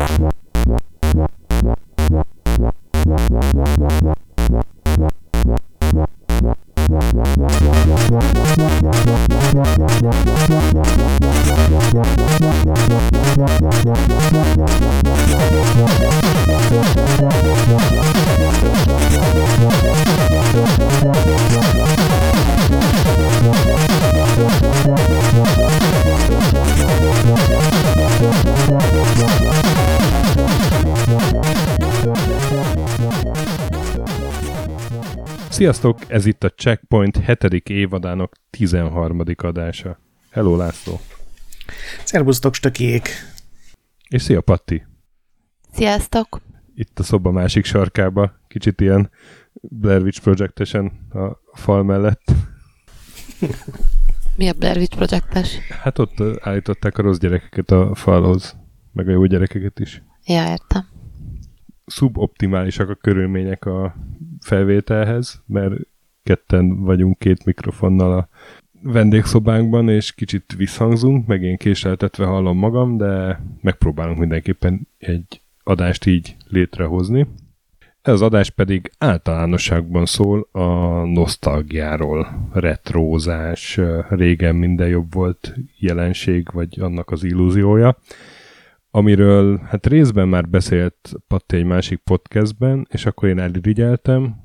What? Sziasztok, ez itt a Checkpoint 7. évadának 13. adása. Hello László. Szervusztok, stökiék. És szia Patti. Sziasztok. Itt a szoba másik sarkába, kicsit ilyen Blair Witch Projectesen a fal mellett. Mi a Blair Witch Projectes? Hát ott állították a rossz gyerekeket a falhoz, meg a jó gyerekeket is. Ja, értem. Szuboptimálisak a körülmények a felvételhez, mert ketten vagyunk két mikrofonnal a vendégszobánkban, és kicsit visszhangzunk, meg én késeltetve hallom magam, de megpróbálunk mindenképpen egy adást így létrehozni. Ez az adás pedig általánosságban szól a nosztalgiáról, retrózás, régen minden jobb volt jelenség, vagy annak az illúziója, amiről hát részben már beszélt Patti egy másik podcastben, és akkor én elirigyeltem,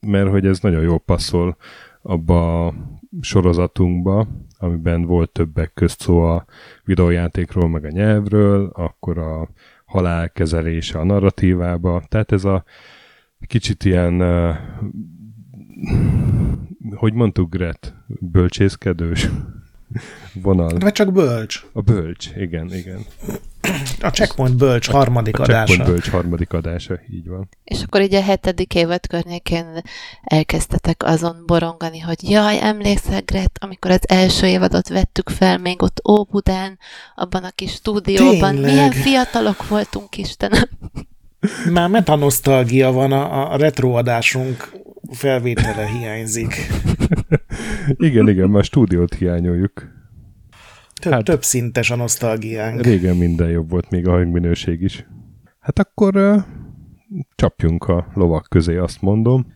mert hogy ez nagyon jól passzol abba a sorozatunkba, amiben volt többek közt szó a videójátékról, meg a nyelvről, akkor a halálkezelése a narratívába, tehát ez a kicsit ilyen, hogy mondtuk, Gret, bölcsészkedős vonal. Vagy csak bölcs. A bölcs, igen, igen. A Checkpoint bölcs harmadik a adása. Checkpoint bölcs harmadik adása, így van. És akkor így a hetedik évad környékén elkezdtetek azon borongani, hogy jaj, emlékszel, Gret, amikor az első évadot vettük fel még ott Óbudán, abban a kis stúdióban. Tényleg? Milyen fiatalok voltunk, Istenem. Már metanosztalgia van, a, a retroadásunk felvétele hiányzik. igen, igen, már stúdiót hiányoljuk. Több, hát, több szintes a nosztalgiánk. Régen minden jobb volt, még a hangminőség is. Hát akkor uh, csapjunk a lovak közé, azt mondom.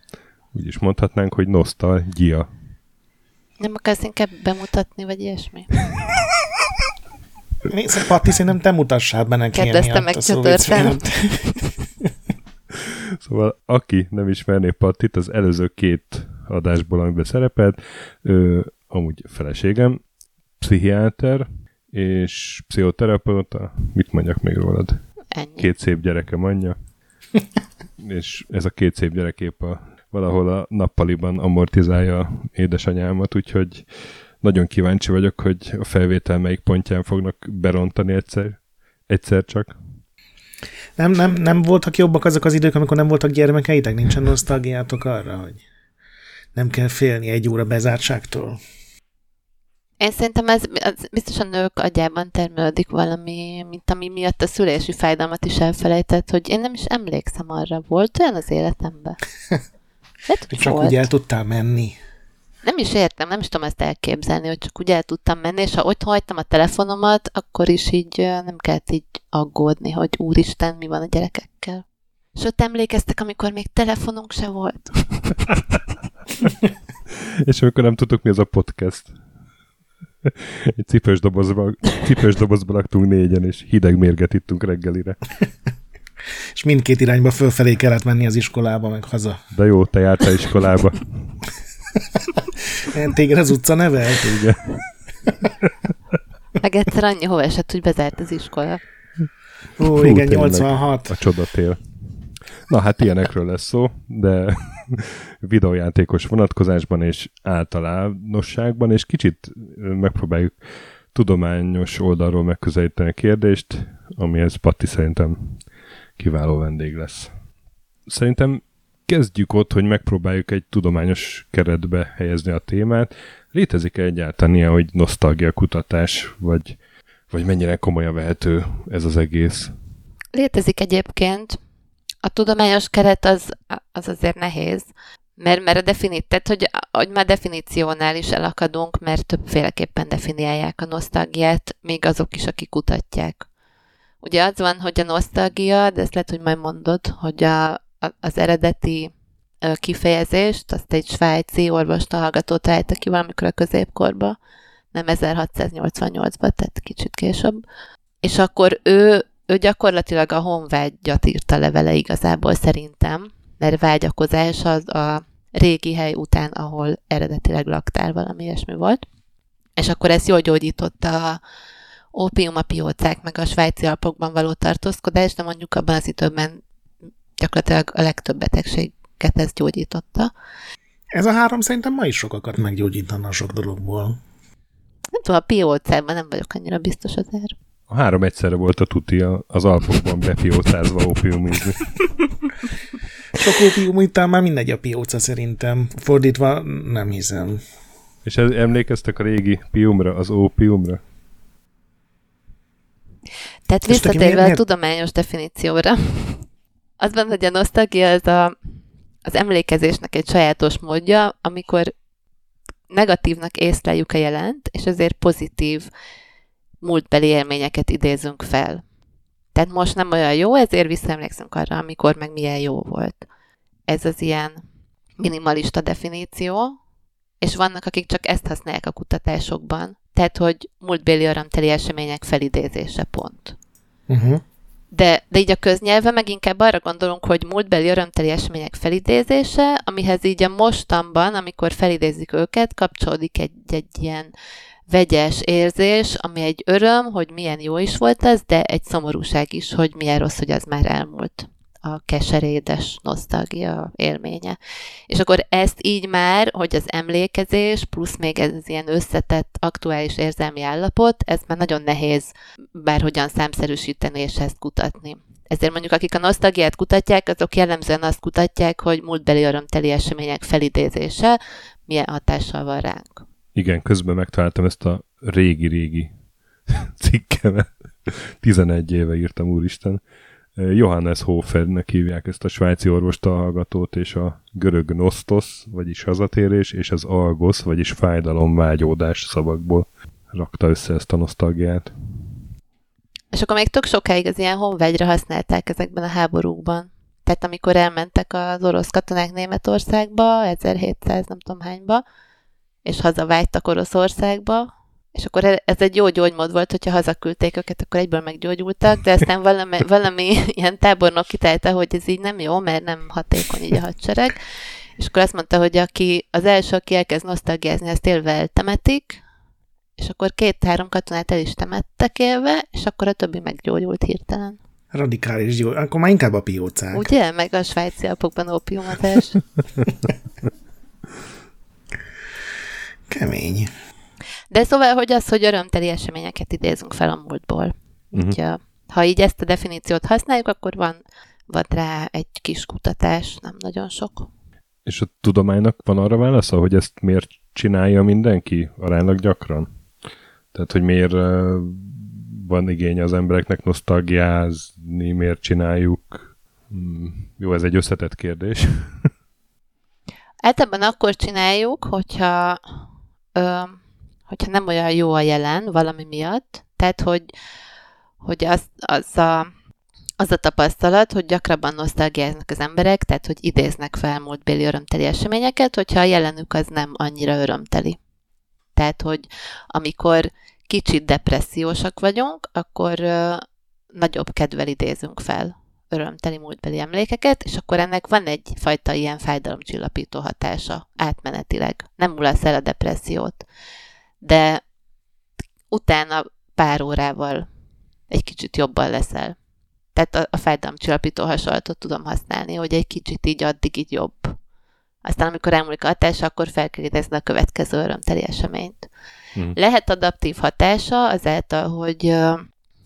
Úgy is mondhatnánk, hogy nosztalgia. Nem akarsz inkább bemutatni, vagy ilyesmi? Nézd, Patti, szerintem te mutassál be neki Kedvezte meg csötörtem. Szóval aki nem ismerné Pattit, az előző két adásból, amiben szerepelt, ő amúgy feleségem, pszichiáter és pszichoterapeuta. Mit mondjak még rólad? Ennyi. Két szép gyerekem anyja. és ez a két szép gyerek épp a, valahol a nappaliban amortizálja édesanyámat, úgyhogy nagyon kíváncsi vagyok, hogy a felvétel melyik pontján fognak berontani egyszer, egyszer csak. Nem, nem, nem voltak jobbak azok az idők, amikor nem voltak gyermekeitek? Nincsen nosztalgiátok arra, hogy nem kell félni egy óra bezártságtól? Én szerintem ez, ez biztosan nők agyában termelődik valami, mint ami miatt a szülési fájdalmat is elfelejtett, hogy én nem is emlékszem arra. Volt olyan az életemben? Lehet, hogy Csak volt. úgy el tudtál menni. Nem is értem, nem is tudom ezt elképzelni, hogy csak úgy el tudtam menni, és ha ott hagytam a telefonomat, akkor is így nem kellett így aggódni, hogy úristen, mi van a gyerekekkel. És ott emlékeztek, amikor még telefonunk se volt. és amikor nem tudtuk, mi az a podcast. Egy cipős dobozba, cipős dobozba laktunk négyen, és hideg mérget ittunk reggelire. és mindkét irányba fölfelé kellett menni az iskolába, meg haza. De jó, te jártál iskolába. Téged az utca nevelt? Igen. Meg egyszer annyi hova esett, hogy bezárt az iskola. Ó, Hú, igen, tényleg, 86. A csodatél. Na hát ilyenekről lesz szó, de videójátékos vonatkozásban és általánosságban, és kicsit megpróbáljuk tudományos oldalról megközelíteni a kérdést, amihez Patti szerintem kiváló vendég lesz. Szerintem kezdjük ott, hogy megpróbáljuk egy tudományos keretbe helyezni a témát. Létezik-e egyáltalán ilyen, hogy nosztalgia kutatás, vagy, vagy mennyire komolyan vehető ez az egész? Létezik egyébként. A tudományos keret az, az azért nehéz, mert, mert a definít, tehát hogy, hogy már definíciónál is elakadunk, mert többféleképpen definiálják a nosztalgiát, még azok is, akik kutatják. ugye az van, hogy a nosztalgia, de ezt lehet, hogy majd mondod, hogy a, a, az eredeti kifejezést, azt egy svájci orvosta hallgató találta ki valamikor a középkorba, nem 1688-ban, tehát kicsit később. És akkor ő, ő gyakorlatilag a honvágyat írta levele igazából szerintem, mert vágyakozás az a régi hely után, ahol eredetileg laktál, valami ilyesmi volt. És akkor ezt jól gyógyította a ópium, a piócák, meg a svájci alpokban való tartózkodás, de mondjuk abban az időben gyakorlatilag a legtöbb betegséget ezt gyógyította. Ez a három szerintem ma is sokakat meggyógyítana sok dologból. Nem tudom, a piócában nem vagyok annyira biztos azért. A három egyszerre volt a tuti az alpokban bepiócázva ópiumizni. Sok ópium után már mindegy a pióca szerintem. Fordítva nem hiszem. És ez, emlékeztek a régi piumra, az ópiumra? Tehát visszatérve a tudományos definícióra. Az van, hogy a nosztalgia az a, az emlékezésnek egy sajátos módja, amikor negatívnak észleljük a jelent, és ezért pozitív múltbeli élményeket idézünk fel. Tehát most nem olyan jó, ezért visszaemlékszünk arra, amikor meg milyen jó volt. Ez az ilyen minimalista definíció, és vannak, akik csak ezt használják a kutatásokban. Tehát, hogy múltbéli örömteli események felidézése pont. Uh-huh. De, de így a köznyelve meg inkább arra gondolunk, hogy múltbeli örömteli események felidézése, amihez így a mostanban, amikor felidézik őket, kapcsolódik egy, egy ilyen vegyes érzés, ami egy öröm, hogy milyen jó is volt ez, de egy szomorúság is, hogy milyen rossz, hogy az már elmúlt a keserédes nosztalgia élménye. És akkor ezt így már, hogy az emlékezés, plusz még ez az ilyen összetett, aktuális érzelmi állapot, ez már nagyon nehéz bárhogyan számszerűsíteni és ezt kutatni. Ezért mondjuk, akik a nosztalgiát kutatják, azok jellemzően azt kutatják, hogy múltbeli örömteli események felidézése milyen hatással van ránk. Igen, közben megtaláltam ezt a régi-régi cikkemet. 11 éve írtam, úristen. Johannes Hofernek hívják ezt a svájci orvostalhallgatót, és a görög nosztos, vagyis hazatérés, és az algosz, vagyis fájdalomvágyódás szavakból rakta össze ezt a nosztalgiát. És akkor még tök sokáig az ilyen honvegyre használták ezekben a háborúkban. Tehát amikor elmentek az orosz katonák Németországba, 1700 nem tudom hányba, és hazavágytak Oroszországba, és akkor e- ez egy jó gyógymód volt, hogyha hazaküldték őket, akkor egyből meggyógyultak, de aztán valami, valami ilyen tábornok kitálta, hogy ez így nem jó, mert nem hatékony így a hadsereg. És akkor azt mondta, hogy aki az első, aki elkezd nosztalgiázni, ezt élve eltemetik, és akkor két-három katonát el is temettek élve, és akkor a többi meggyógyult hirtelen. Radikális jó. Akkor már inkább a piócák. Ugye? Meg a svájci alpokban ópiumozás. Kemény. De szóval, hogy az, hogy örömteli eseményeket idézünk fel a múltból. Uh-huh. Úgy, ha így ezt a definíciót használjuk, akkor van, van rá egy kis kutatás, nem nagyon sok. És a tudománynak van arra válasza, hogy ezt miért csinálja mindenki aránylag gyakran? Tehát, hogy miért van igény az embereknek nosztalgiázni, miért csináljuk? Hmm, jó, ez egy összetett kérdés. Általában akkor csináljuk, hogyha hogyha nem olyan jó a jelen valami miatt, tehát hogy, hogy az, az, a, az a tapasztalat, hogy gyakrabban nosztalgiáznak az emberek, tehát hogy idéznek fel múltbéli örömteli eseményeket, hogyha a jelenük az nem annyira örömteli. Tehát, hogy amikor kicsit depressziósak vagyunk, akkor ö, nagyobb kedvel idézünk fel örömteli múltbeli emlékeket, és akkor ennek van egyfajta ilyen fájdalomcsillapító hatása átmenetileg. Nem mulasz el a depressziót de utána pár órával egy kicsit jobban leszel. Tehát a, a fájdalomcsillapító hasonlatot tudom használni, hogy egy kicsit így addig így jobb. Aztán amikor elmúlik a hatása, akkor fel kell idezni a következő örömteli eseményt. Hmm. Lehet adaptív hatása azáltal, hogy,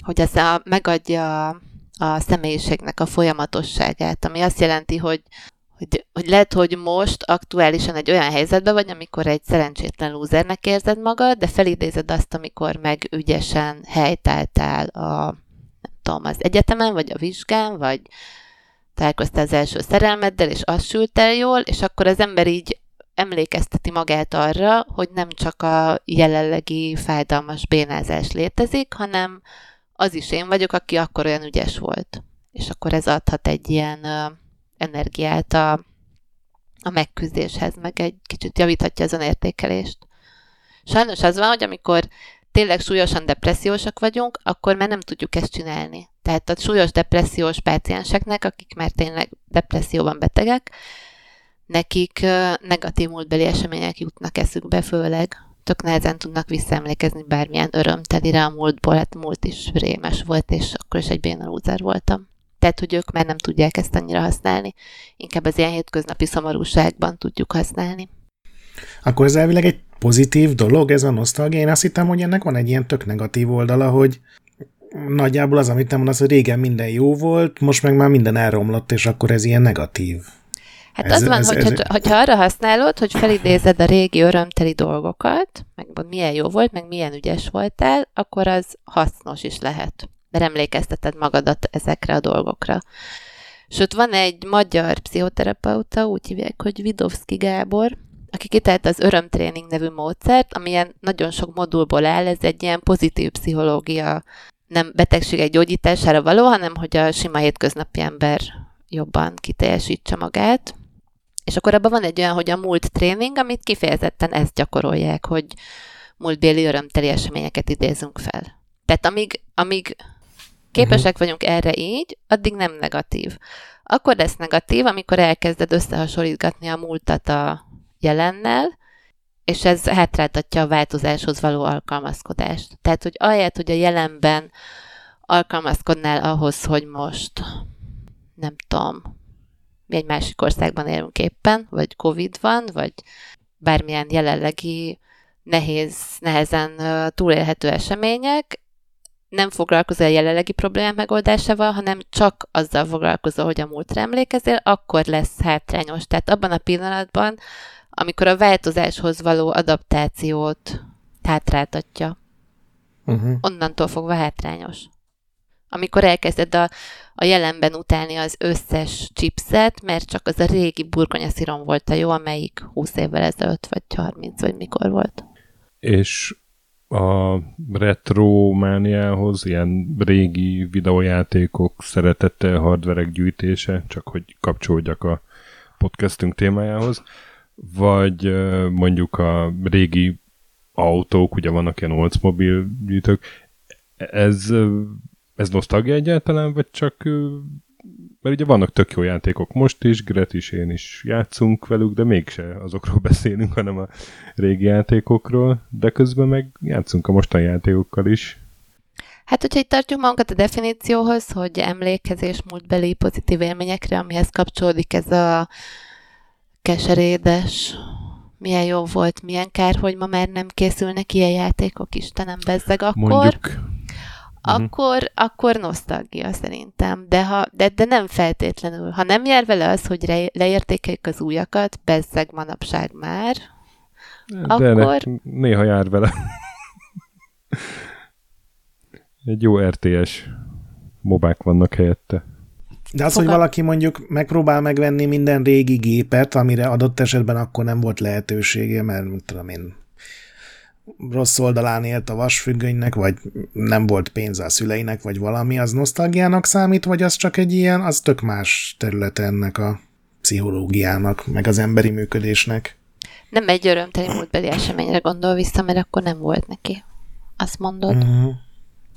hogy ez a, megadja a, személyiségnek a folyamatosságát, ami azt jelenti, hogy hogy, hogy lehet, hogy most aktuálisan egy olyan helyzetben vagy, amikor egy szerencsétlen lúzernek érzed magad, de felidézed azt, amikor meg ügyesen helytáltál a, nem tudom, az egyetemen, vagy a vizsgán, vagy találkoztál az első szerelmeddel, és az sült el jól, és akkor az ember így emlékezteti magát arra, hogy nem csak a jelenlegi fájdalmas bénázás létezik, hanem az is én vagyok, aki akkor olyan ügyes volt. És akkor ez adhat egy ilyen energiát a, a megküzdéshez, meg egy kicsit javíthatja az önértékelést. Sajnos az van, hogy amikor tényleg súlyosan depressziósak vagyunk, akkor már nem tudjuk ezt csinálni. Tehát a súlyos depressziós pácienseknek, akik már tényleg depresszióban betegek, nekik negatív múltbeli események jutnak eszükbe, főleg tök nehezen tudnak visszaemlékezni bármilyen örömtelire a múltból, hát múlt is rémes volt, és akkor is egy béna voltam. Tehát, hogy ők már nem tudják ezt annyira használni. Inkább az ilyen hétköznapi szomorúságban tudjuk használni. Akkor ez elvileg egy pozitív dolog, ez a nosztalgia. Én azt hittem, hogy ennek van egy ilyen tök negatív oldala, hogy nagyjából az, amit nem mondasz, hogy régen minden jó volt, most meg már minden elromlott, és akkor ez ilyen negatív. Hát ez, az van, ez, hogy, ez... hogyha arra használod, hogy felidézed a régi örömteli dolgokat, meg milyen jó volt, meg milyen ügyes voltál, akkor az hasznos is lehet. Mert emlékezteted magadat ezekre a dolgokra. Sőt, van egy magyar pszichoterapeuta, úgy hívják, hogy Vidovszki Gábor, aki kitalált az örömtréning nevű módszert, amilyen nagyon sok modulból áll, ez egy ilyen pozitív pszichológia, nem betegségek gyógyítására való, hanem hogy a sima hétköznapi ember jobban kiteljesítse magát. És akkor abban van egy olyan, hogy a múlt tréning, amit kifejezetten ezt gyakorolják, hogy múltbéli örömteli eseményeket idézünk fel. Tehát amíg, amíg képesek vagyunk erre így, addig nem negatív. Akkor lesz negatív, amikor elkezded összehasonlítgatni a múltat a jelennel, és ez hátráltatja a változáshoz való alkalmazkodást. Tehát, hogy ahelyett, hogy a jelenben alkalmazkodnál ahhoz, hogy most nem tudom, mi egy másik országban élünk éppen, vagy Covid van, vagy bármilyen jelenlegi nehéz, nehezen túlélhető események, nem foglalkozol a jelenlegi problémák megoldásával, hanem csak azzal foglalkozol, hogy a múltra emlékezel, akkor lesz hátrányos. Tehát abban a pillanatban, amikor a változáshoz való adaptációt hátráltatja, uh-huh. onnantól fogva hátrányos. Amikor elkezded a, a jelenben utálni az összes chipset, mert csak az a régi burgonyaszirom volt a jó, amelyik 20 évvel ezelőtt, vagy 30, vagy mikor volt. És a retro mániához, ilyen régi videójátékok szeretettel, hardverek gyűjtése, csak hogy kapcsolódjak a podcastünk témájához, vagy mondjuk a régi autók, ugye vannak ilyen Oldsmobile gyűjtők, ez ez nosztalgia egyáltalán, vagy csak mert ugye vannak tök jó játékok most is, Gret is, én is játszunk velük, de mégse azokról beszélünk, hanem a régi játékokról, de közben meg játszunk a mostani játékokkal is. Hát, hogyha itt tartjuk magunkat a definícióhoz, hogy emlékezés múltbeli pozitív élményekre, amihez kapcsolódik ez a keserédes, milyen jó volt, milyen kár, hogy ma már nem készülnek ilyen játékok, Istenem, bezzeg akkor. Mondjuk, uh-huh. akkor, akkor nosztalgia szerintem. De, ha, de, de nem feltétlenül. Ha nem jár vele az, hogy re, leértékeljük az újakat, bezzeg manapság már, de akkor... Ne, néha jár vele. Egy jó RTS mobák vannak helyette. De az, Fogal... hogy valaki mondjuk megpróbál megvenni minden régi gépet, amire adott esetben akkor nem volt lehetősége, mert mit tudom én, rossz oldalán élt a vasfüggönynek, vagy nem volt pénze a szüleinek, vagy valami, az nosztalgiának számít, vagy az csak egy ilyen, az tök más terület ennek a pszichológiának, meg az emberi működésnek. Nem egy örömteli múltbeli eseményre gondol vissza, mert akkor nem volt neki. Azt mondod? Uh-huh.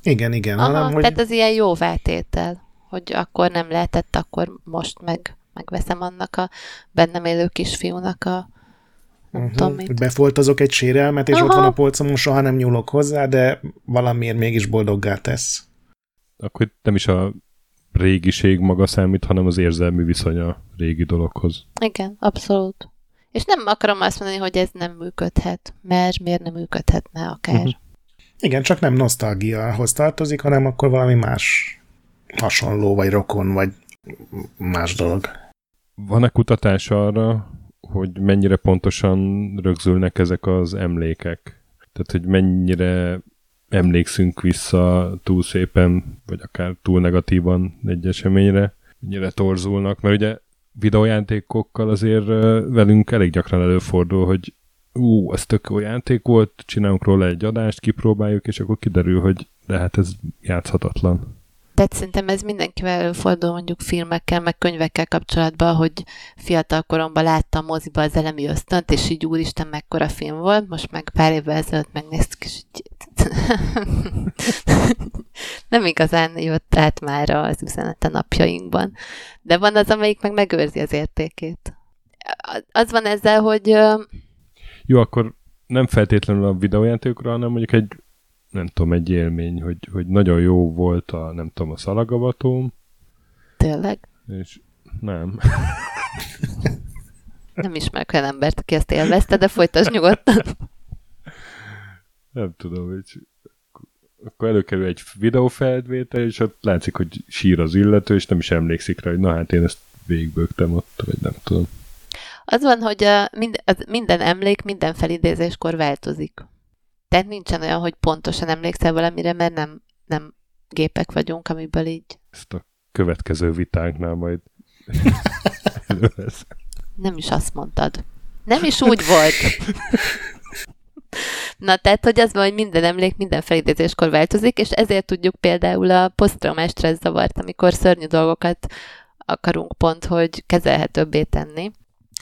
Igen, igen. Aha, hanem, hogy... Tehát az ilyen jó váltétel, hogy akkor nem lehetett, akkor most meg megveszem annak a bennem élő kisfiúnak a uh-huh. tudom Befoltozok egy sérelmet, és Aha. ott van a polcomon, soha nem nyúlok hozzá, de valamiért mégis boldoggá tesz. Akkor nem is a régiség maga számít, hanem az érzelmi viszony a régi dologhoz. Igen, abszolút. És nem akarom azt mondani, hogy ez nem működhet, mert miért nem működhetne akár. Uh-huh. Igen, csak nem nosztalgiahoz tartozik, hanem akkor valami más hasonló, vagy rokon, vagy más dolog. Van-e kutatás arra, hogy mennyire pontosan rögzülnek ezek az emlékek. Tehát, hogy mennyire emlékszünk vissza túl szépen, vagy akár túl negatívan egy eseményre, mennyire torzulnak, mert ugye videójátékokkal azért velünk elég gyakran előfordul, hogy ú, ez tök jó játék volt, csinálunk róla egy adást, kipróbáljuk, és akkor kiderül, hogy de hát ez játszhatatlan. Tehát szerintem ez mindenkivel előfordul mondjuk filmekkel, meg könyvekkel kapcsolatban, hogy fiatal koromban láttam moziba az elemi ösztönt, és így úristen mekkora film volt, most meg pár évvel ezelőtt megnéztük, és így nem igazán jött át már az üzenete napjainkban. De van az, amelyik meg megőrzi az értékét. Az van ezzel, hogy... Jó, akkor nem feltétlenül a videójátékokra, hanem mondjuk egy nem tudom, egy élmény, hogy, hogy nagyon jó volt a, nem tudom, a szalagavatóm. Tényleg? És nem. nem ismerek olyan embert, aki ezt élvezte, de folytasd nyugodtan. Nem tudom, hogy akkor előkerül egy videófelvétel, és ott látszik, hogy sír az illető, és nem is emlékszik rá, hogy na hát én ezt végigbögtem ott, vagy nem tudom. Az van, hogy a, mind, az minden emlék minden felidézéskor változik. Tehát nincsen olyan, hogy pontosan emlékszel valamire, mert nem, nem gépek vagyunk, amiből így... Ezt a következő vitánknál majd Nem is azt mondtad. Nem is úgy volt. Na, tehát, hogy az van, hogy minden emlék minden felidézéskor változik, és ezért tudjuk például a posztraumás stressz zavart, amikor szörnyű dolgokat akarunk pont, hogy kezelhetőbbé tenni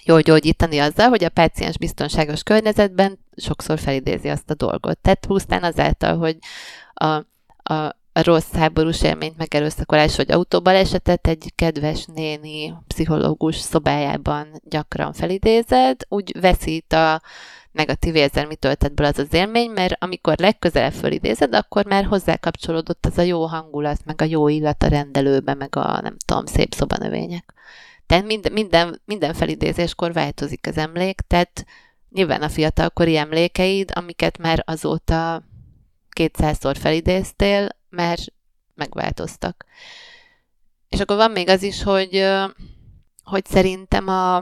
jól gyógyítani azzal, hogy a páciens biztonságos környezetben sokszor felidézi azt a dolgot. Tehát pusztán azáltal, hogy a, a, a rossz háborús élményt, megerőszakolás vagy autóbalesetet egy kedves néni pszichológus szobájában gyakran felidézed, úgy veszít a negatív érzelmi töltetből az az élmény, mert amikor legközelebb fölidézed, akkor már hozzá kapcsolódott az a jó hangulat, meg a jó illat a rendelőbe, meg a nem tudom, szép szobanövények. Tehát minden, minden, minden felidézéskor változik az emlék, tehát nyilván a fiatalkori emlékeid, amiket már azóta kétszázszor felidéztél, mert megváltoztak. És akkor van még az is, hogy, hogy szerintem a,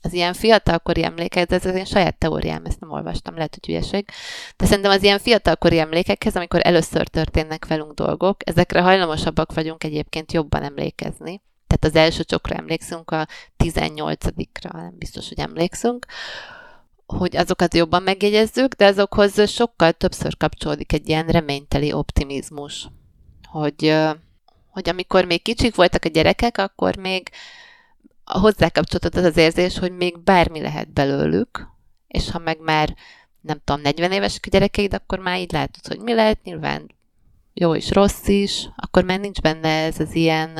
az ilyen fiatalkori emlékek, ez az én saját teóriám, ezt nem olvastam, lehet, hogy hülyeség, de szerintem az ilyen fiatalkori emlékekhez, amikor először történnek velünk dolgok, ezekre hajlamosabbak vagyunk egyébként jobban emlékezni tehát az első csokra emlékszünk, a 18-ra nem biztos, hogy emlékszünk, hogy azokat jobban megjegyezzük, de azokhoz sokkal többször kapcsolódik egy ilyen reményteli optimizmus, hogy, hogy amikor még kicsik voltak a gyerekek, akkor még hozzá kapcsolódott az az érzés, hogy még bármi lehet belőlük, és ha meg már nem tudom, 40 évesek a gyerekeid, akkor már így látod, hogy mi lehet, nyilván jó és rossz is, akkor már nincs benne ez az ilyen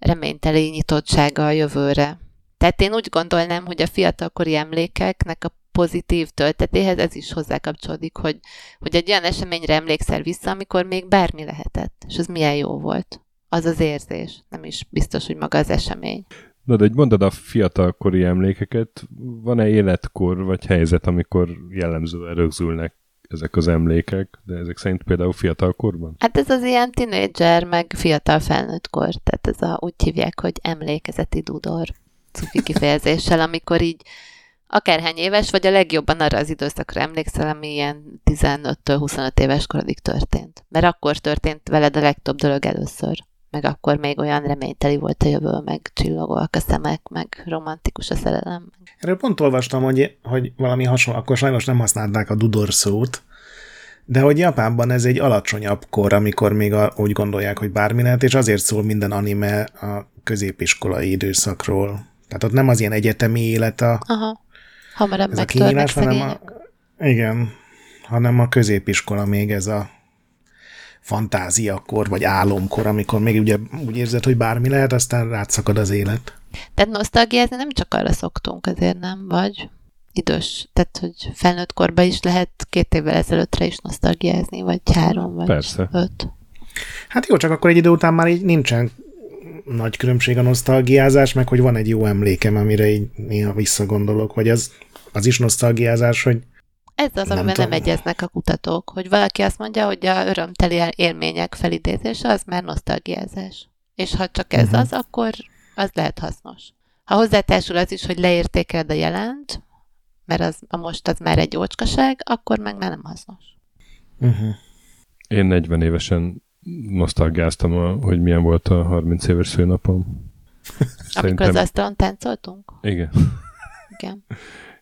reményteli nyitottsága a jövőre. Tehát én úgy gondolnám, hogy a fiatalkori emlékeknek a pozitív töltetéhez ez is hozzákapcsolódik, hogy, hogy egy olyan eseményre emlékszel vissza, amikor még bármi lehetett, és az milyen jó volt. Az az érzés, nem is biztos, hogy maga az esemény. Na, de egy mondod a fiatalkori emlékeket, van-e életkor vagy helyzet, amikor jellemzően rögzülnek ezek az emlékek, de ezek szerint például fiatalkorban? Hát ez az ilyen tinédzser, meg fiatal felnőtt kor, tehát ez a, úgy hívják, hogy emlékezeti dudor cufi kifejezéssel, amikor így akárhány éves vagy, a legjobban arra az időszakra emlékszel, ami ilyen 15-től 25 éves korodig történt. Mert akkor történt veled a legtöbb dolog először. Meg akkor még olyan reményteli volt a jövő, meg csillogóak a szemek, meg romantikus a szerelem. Erről pont olvastam, hogy, hogy valami hasonló, akkor sajnos nem használták a dudor szót, de hogy Japánban ez egy alacsonyabb kor, amikor még a, úgy gondolják, hogy bármi lehet, és azért szól minden anime a középiskolai időszakról. Tehát ott nem az ilyen egyetemi élet a, Aha. Hamarabb ez a kihívás, hanem a, igen, hanem a középiskola még ez a fantáziakor, vagy álomkor, amikor még ugye úgy érzed, hogy bármi lehet, aztán rátszakad az élet. Tehát nosztalgiázni nem csak arra szoktunk, azért nem, vagy idős, tehát hogy felnőtt korban is lehet két évvel ezelőttre is nosztalgiázni, vagy három, vagy Persze. öt. Hát jó, csak akkor egy idő után már így nincsen nagy különbség a nosztalgiázás, meg hogy van egy jó emlékem, amire így néha visszagondolok, vagy az, az is nosztalgiázás, hogy ez az, amiben nem, nem egyeznek a kutatók, hogy valaki azt mondja, hogy a örömteli élmények felidézése az már nosztalgiázás. És ha csak ez uh-huh. az, akkor az lehet hasznos. Ha hozzátársul az is, hogy leértékeled a jelent, mert az, a most az már egy ócskaság, akkor meg már nem hasznos. Uh-huh. Én 40 évesen nosztalgáztam, a, hogy milyen volt a 30 éves szőnapom. Szerintem... Amikor az asztalon táncoltunk? Igen. Igen.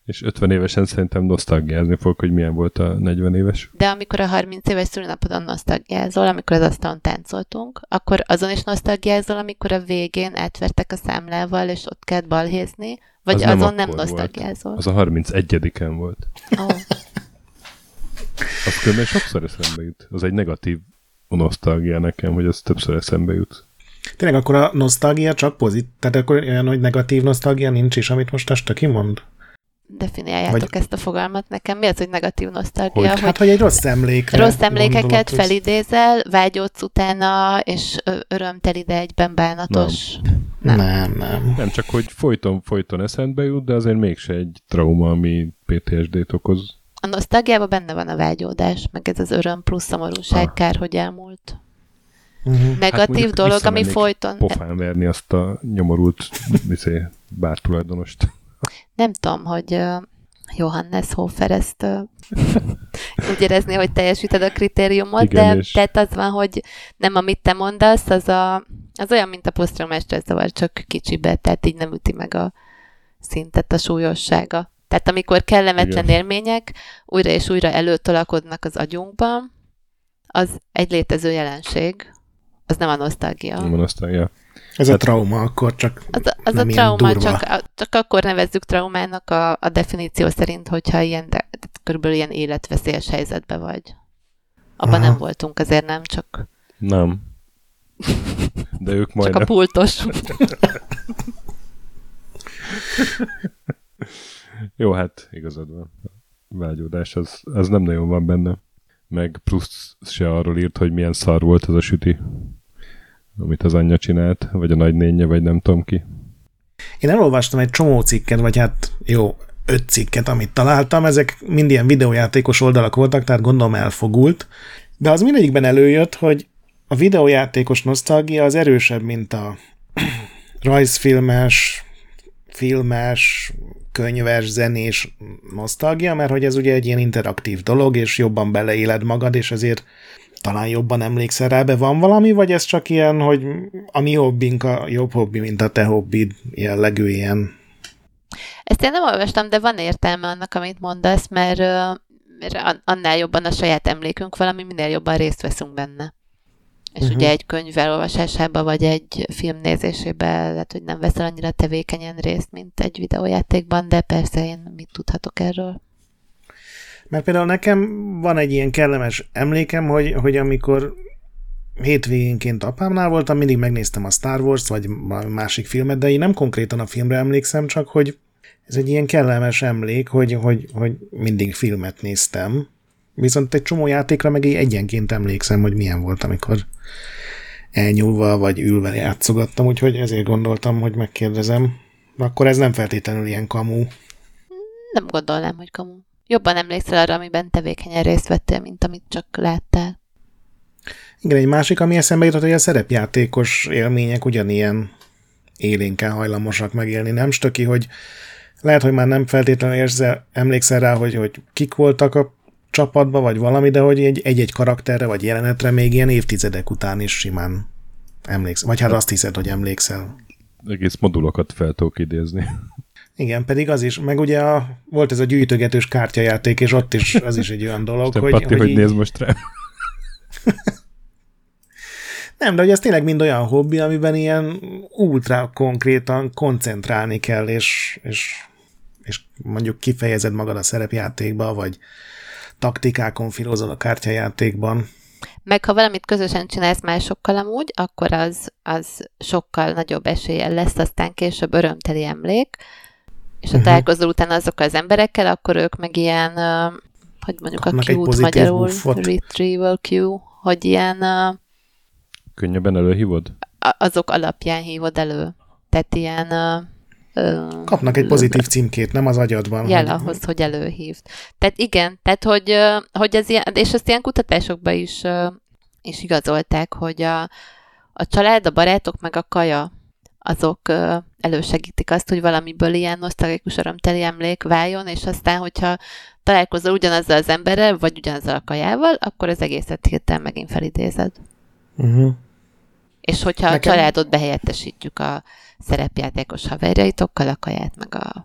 És 50 évesen szerintem nosztalgiázni fog, hogy milyen volt a 40 éves. De amikor a 30 éves szülinapodon nosztalgiázol, amikor az asztalon táncoltunk, akkor azon is nosztalgiázol, amikor a végén átvertek a számlával, és ott kellett balhézni, vagy Az az nem azon nem, akkor nosztalgiázol? Az a 31-en volt. Oh. Az különben sokszor eszembe jut. Az egy negatív nosztalgia nekem, hogy az többször eszembe jut. Tényleg akkor a nosztalgia csak pozitív, tehát akkor olyan, hogy negatív nosztalgia nincs is, amit most este kimond? Definiáljátok Vagy- ezt a fogalmat nekem. Mi az, hogy negatív nosztalgia? Hogy- Hogy, Hát, hogy egy rossz emlékre rossz emlékeket gondolod, hogy- felidézel, vágyódsz utána, és örömteli, de egyben bánatos. Nem. Nem, nem. Nem csak, hogy folyton, folyton eszembe jut, de azért mégse egy trauma, ami PTSD-t okoz. A nosztalgiában benne van a vágyódás, meg ez az öröm plusz szomorúság, Ah. kár, hogy elmúlt. Uh-huh. Negatív Hát dolog, ami folyton... Pofán verni azt a nyomorult izé, bártulajdonost. Nem tudom, hogy Johannes Hofer ezt úgy érezni, hogy teljesíted a kritériumot, Igen, de és- tehát az van, hogy nem amit te mondasz, az, a, az olyan, mint a posztraumás stresszavar, csak kicsibe, tehát így nem üti meg a szintet, a súlyossága. Tehát amikor kellemetlen Igen. élmények újra és újra előtolakodnak az agyunkban, az egy létező jelenség, az nem a nosztalgia. Nem van aztán, Ez a trauma akkor csak Az, a- az a nem ilyen trauma, durva. csak, csak akkor nevezzük traumának a, a definíció szerint, hogyha ilyen, de, de körülbelül ilyen életveszélyes helyzetbe vagy. Abban Aha. nem voltunk, azért nem, csak, Nem. De ők csak majdnem. a pultos. Jó, hát igazad van. A vágyódás az, az nem nagyon van benne. Meg plusz se arról írt, hogy milyen szar volt az a süti, amit az anyja csinált, vagy a nagynénye, vagy nem tudom ki. Én elolvastam egy csomó cikket, vagy hát jó, öt cikket, amit találtam, ezek mind ilyen videójátékos oldalak voltak, tehát gondolom elfogult, de az mindegyikben előjött, hogy a videójátékos nosztalgia az erősebb, mint a rajzfilmes, filmes, könyves, zenés nosztalgia, mert hogy ez ugye egy ilyen interaktív dolog, és jobban beleéled magad, és ezért talán jobban emlékszel rá, be van valami, vagy ez csak ilyen, hogy a mi hobbink a jobb hobbi, mint a te hobbid, jellegű ilyen. Ezt én nem olvastam, de van értelme annak, amit mondasz, mert, mert an- annál jobban a saját emlékünk valami, minél jobban részt veszünk benne. És uh-huh. ugye egy könyv elolvasásába, vagy egy film nézésében lehet, hogy nem veszel annyira tevékenyen részt, mint egy videójátékban, de persze én mit tudhatok erről. Mert például nekem van egy ilyen kellemes emlékem, hogy, hogy amikor hétvégénként apámnál voltam, mindig megnéztem a Star Wars-t, vagy másik filmet, de én nem konkrétan a filmre emlékszem, csak hogy ez egy ilyen kellemes emlék, hogy, hogy, hogy mindig filmet néztem. Viszont egy csomó játékra meg így egyenként emlékszem, hogy milyen volt, amikor elnyúlva vagy ülve játszogattam, úgyhogy ezért gondoltam, hogy megkérdezem. Akkor ez nem feltétlenül ilyen kamu. Nem gondolnám, hogy kamu. Jobban emlékszel arra, amiben tevékenyen részt vettél, mint amit csak láttál. Igen, egy másik, ami eszembe jutott, hogy a szerepjátékos élmények ugyanilyen élénken hajlamosak megélni. Nem stöki, hogy lehet, hogy már nem feltétlenül érzel, emlékszel rá, hogy, hogy kik voltak a csapatban, vagy valami, de hogy egy- egy-egy karakterre, vagy jelenetre még ilyen évtizedek után is simán emlékszel. Vagy hát azt hiszed, hogy emlékszel. Egész modulokat fel tudok idézni. Igen, pedig az is, meg ugye a, volt ez a gyűjtögetős kártyajáték, és ott is az is egy olyan dolog, Te hogy, Patti, hogy, így- néz most rá? Nem, de hogy ez tényleg mind olyan hobbi, amiben ilyen ultra konkrétan koncentrálni kell, és, és, és mondjuk kifejezed magad a szerepjátékba, vagy taktikákon filózol a kártyajátékban. Meg ha valamit közösen csinálsz másokkal amúgy, akkor az, az sokkal nagyobb eséllyel lesz aztán később örömteli emlék, és ha Mhm. találkozol utána azokkal az emberekkel, akkor ők meg ilyen, hogy mondjuk a pozitív magyarul, buffot. retrieval cue, hogy ilyen Könnyebben előhívod? azok alapján hívod elő. Tehát ilyen Kapnak egy pozitív címkét, nem az agyadban. jel hogy- ahhoz, hogy előhívd. Tehát igen, tehát hogy, hogy ez ilyen, és ezt ilyen kutatásokban is, is igazolták, hogy a, a család, a barátok meg a kaja azok elősegítik azt, hogy valamiből ilyen nosztalgikus örömteli emlék váljon, és aztán, hogyha találkozol ugyanazzal az emberrel, vagy ugyanazzal a kajával, akkor az egészet hirtelen megint felidézed. Uh-huh. És hogyha Nekem- a családot behelyettesítjük a szerepjátékos haverjaitokkal, a kaját meg a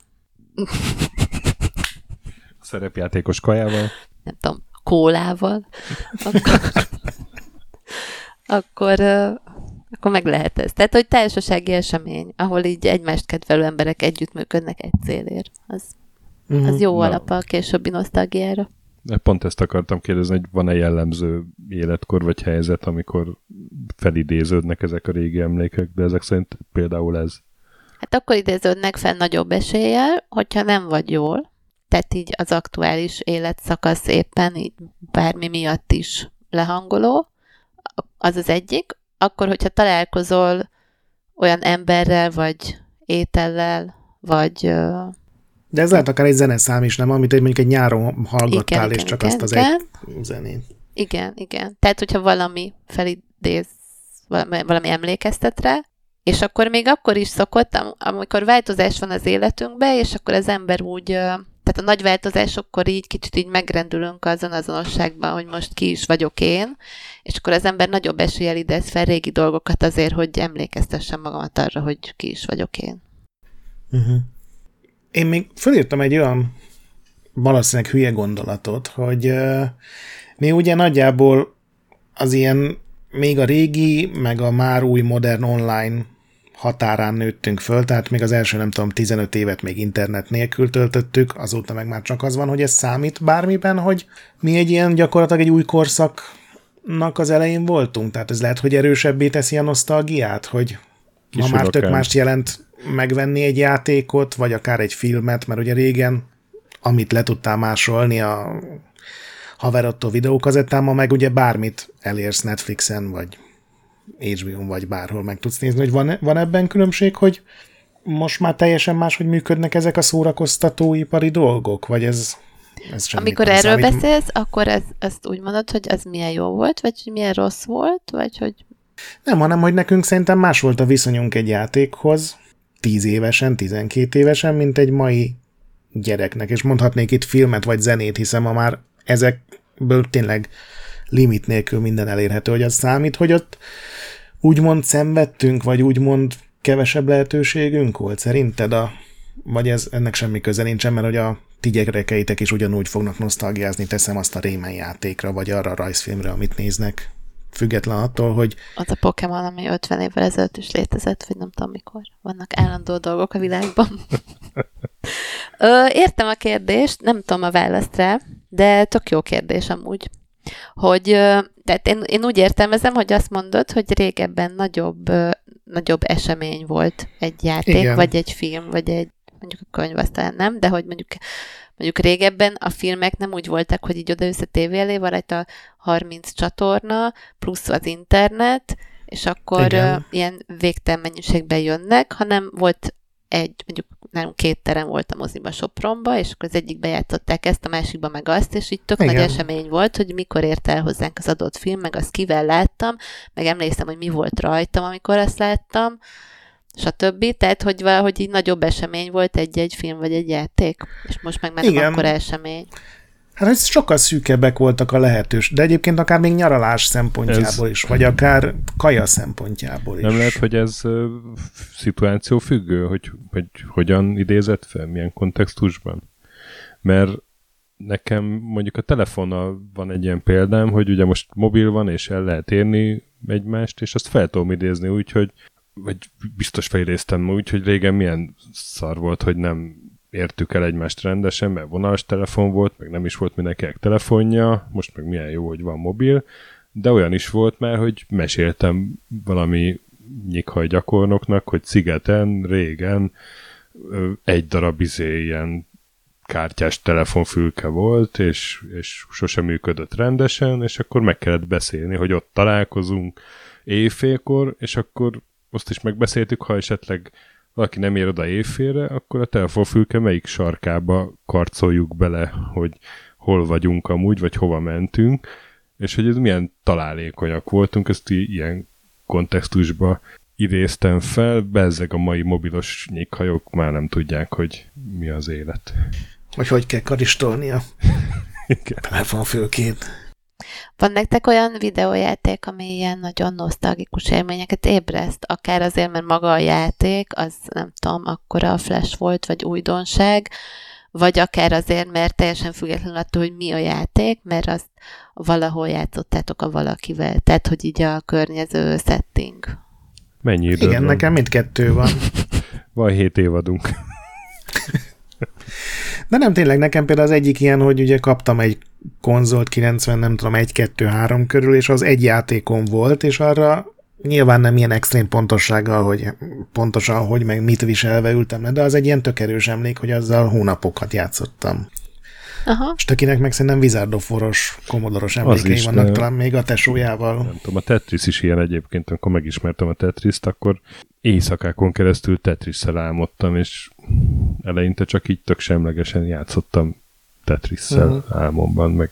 Szerepjátékos kajával. Nem tudom, kólával. Akkor, akkor, akkor meg lehet ez. Tehát, hogy társasági esemény, ahol így egymást kedvelő emberek együttműködnek egy célért. Az, az jó Na. alap a későbbi nosztalgiára. De Pont ezt akartam kérdezni, hogy van-e jellemző életkor vagy helyzet, amikor felidéződnek ezek a régi emlékek, de ezek szerint például ez. Hát akkor idéződnek fel nagyobb eséllyel, hogyha nem vagy jól, tehát így az aktuális életszakasz éppen így bármi miatt is lehangoló, az az egyik. Akkor, hogyha találkozol olyan emberrel, vagy étellel, vagy De ez lehet akár egy zeneszám is, nem? Amit mondjuk egy nyáron hallgattál, Igen, és igen, csak igen, azt az igen. egy zenét. Igen, igen. Tehát, hogyha valami felidéz, valami, valami emlékeztet rá, és akkor még akkor is szokott, am- amikor változás van az életünkben, és akkor az ember úgy, tehát a nagy változásokkor így kicsit így megrendülünk azon azonosságban, hogy most ki is vagyok én, és akkor az ember nagyobb eséllyel idéz fel régi dolgokat azért, hogy emlékeztessem magamat arra, hogy ki is vagyok én. Uh-huh. Én még fölírtam egy olyan valószínűleg hülye gondolatot, hogy uh, mi ugye nagyjából az ilyen még a régi, meg a már új modern online határán nőttünk föl, tehát még az első, nem tudom, 15 évet még internet nélkül töltöttük, azóta meg már csak az van, hogy ez számít bármiben, hogy mi egy ilyen gyakorlatilag egy új korszaknak az elején voltunk, tehát ez lehet, hogy erősebbé teszi a nosztalgiát, hogy ma már tök mást jelent megvenni egy játékot, vagy akár egy filmet, mert ugye régen, amit le tudtál másolni a haverottól videókazettán, ma meg ugye bármit elérsz Netflixen, vagy HBO-n, vagy bárhol meg tudsz nézni, hogy van, van ebben különbség, hogy most már teljesen más, hogy működnek ezek a szórakoztatóipari dolgok, vagy ez, ez Amikor erről számít? beszélsz, akkor ez, ezt úgy mondod, hogy az milyen jó volt, vagy hogy milyen rossz volt, vagy hogy Nem, hanem, hogy nekünk szerintem más volt a viszonyunk egy játékhoz, 10 évesen, 12 évesen, mint egy mai gyereknek, és mondhatnék itt filmet vagy zenét, hiszen ma már ezekből tényleg limit nélkül minden elérhető, hogy az számít, hogy ott úgymond szenvedtünk, vagy úgymond kevesebb lehetőségünk volt szerinted? A, vagy ez ennek semmi köze nincsen, mert hogy a ti gyerekeitek is ugyanúgy fognak nosztalgiázni, teszem azt a Rayman játékra, vagy arra a rajzfilmre, amit néznek. Független attól, hogy az a Pokémon, ami 50 évvel ezelőtt is létezett, vagy nem tudom mikor. Vannak állandó dolgok a világban. Ö, értem a kérdést, nem tudom a választ rá, de tök jó kérdés amúgy. Hogy, tehát én, én úgy értelmezem, hogy azt mondod, hogy régebben nagyobb, nagyobb esemény volt egy játék, Igen. vagy egy film, vagy egy, mondjuk a könyv aztán nem, de hogy mondjuk Mondjuk régebben a filmek nem úgy voltak, hogy így odaülsz a tévé elé, van rajta 30 csatorna, plusz az internet, és akkor Igen. ilyen végtelen mennyiségben jönnek, hanem volt egy, mondjuk nálunk két terem volt a moziba Sopronba, és akkor az egyikben játszották ezt, a másikban meg azt, és így tök Igen. nagy esemény volt, hogy mikor ért el hozzánk az adott film, meg azt kivel láttam, meg emlékszem, hogy mi volt rajtam, amikor azt láttam, stb. Tehát, hogy valahogy így nagyobb esemény volt egy-egy film vagy egy játék, és most meg már nem Igen. akkor esemény. Hát ez sokkal szűkebbek voltak a lehetős, de egyébként akár még nyaralás szempontjából Ez- is, vagy akár kaja szempontjából is. Nem lehet, hogy ez ö, szituáció függő, hogy, hogy hogyan idézett fel, milyen kontextusban? Mert nekem mondjuk a telefonnal van egy ilyen példám, hogy ugye most mobil van, és el lehet érni egymást, és azt fel tudom idézni úgy, hogy vagy biztos felidéztem úgy, hogy régen milyen szar volt, hogy nem értük el egymást rendesen, mert vonalas telefon volt, meg nem is volt mindenkinek telefonja, most meg milyen jó, hogy van mobil, de olyan is volt már, hogy meséltem valami nyikhaj gyakornoknak, hogy szigeten, régen egy darab izé ilyen kártyás telefonfülke volt, és, és sosem működött rendesen, és akkor meg kellett beszélni, hogy ott találkozunk éjfélkor, és akkor azt is megbeszéltük, ha esetleg valaki nem ér oda éjfélre, akkor a telefonfülke melyik sarkába karcoljuk bele, hogy hol vagyunk amúgy, vagy hova mentünk, és hogy ez milyen találékonyak voltunk, ezt ilyen kontextusba idéztem fel, bezzeg a mai mobilos nyikhajok már nem tudják, hogy mi az élet. Vagy hogy kell karistolni a Igen. telefonfülkét. Van nektek olyan videójáték, ami ilyen nagyon nosztalgikus élményeket ébreszt? Akár azért, mert maga a játék, az nem tudom, akkora a flash volt, vagy újdonság, vagy akár azért, mert teljesen függetlenül attól, hogy mi a játék, mert azt valahol játszottátok a valakivel, tehát hogy így a környező setting. Mennyi idő Igen, van? nekem mindkettő van. Van hét évadunk. De nem tényleg, nekem például az egyik ilyen, hogy ugye kaptam egy konzolt 90, nem tudom, 1-2-3 körül, és az egy játékom volt, és arra nyilván nem ilyen extrém pontossággal, hogy pontosan hogy meg mit viselve ültem le, de az egy ilyen tök erős emlék, hogy azzal hónapokat játszottam. Aha. És tökinek meg szerintem Wizard of War-os, komodoros emlékei is, vannak, de- talán még a tesójával. Nem tudom, a Tetris is ilyen egyébként, amikor megismertem a Tetris-t, akkor éjszakákon keresztül Tetris-szel álmodtam, és eleinte csak így tök semlegesen játszottam Tetris-szel uh-huh. álmomban, meg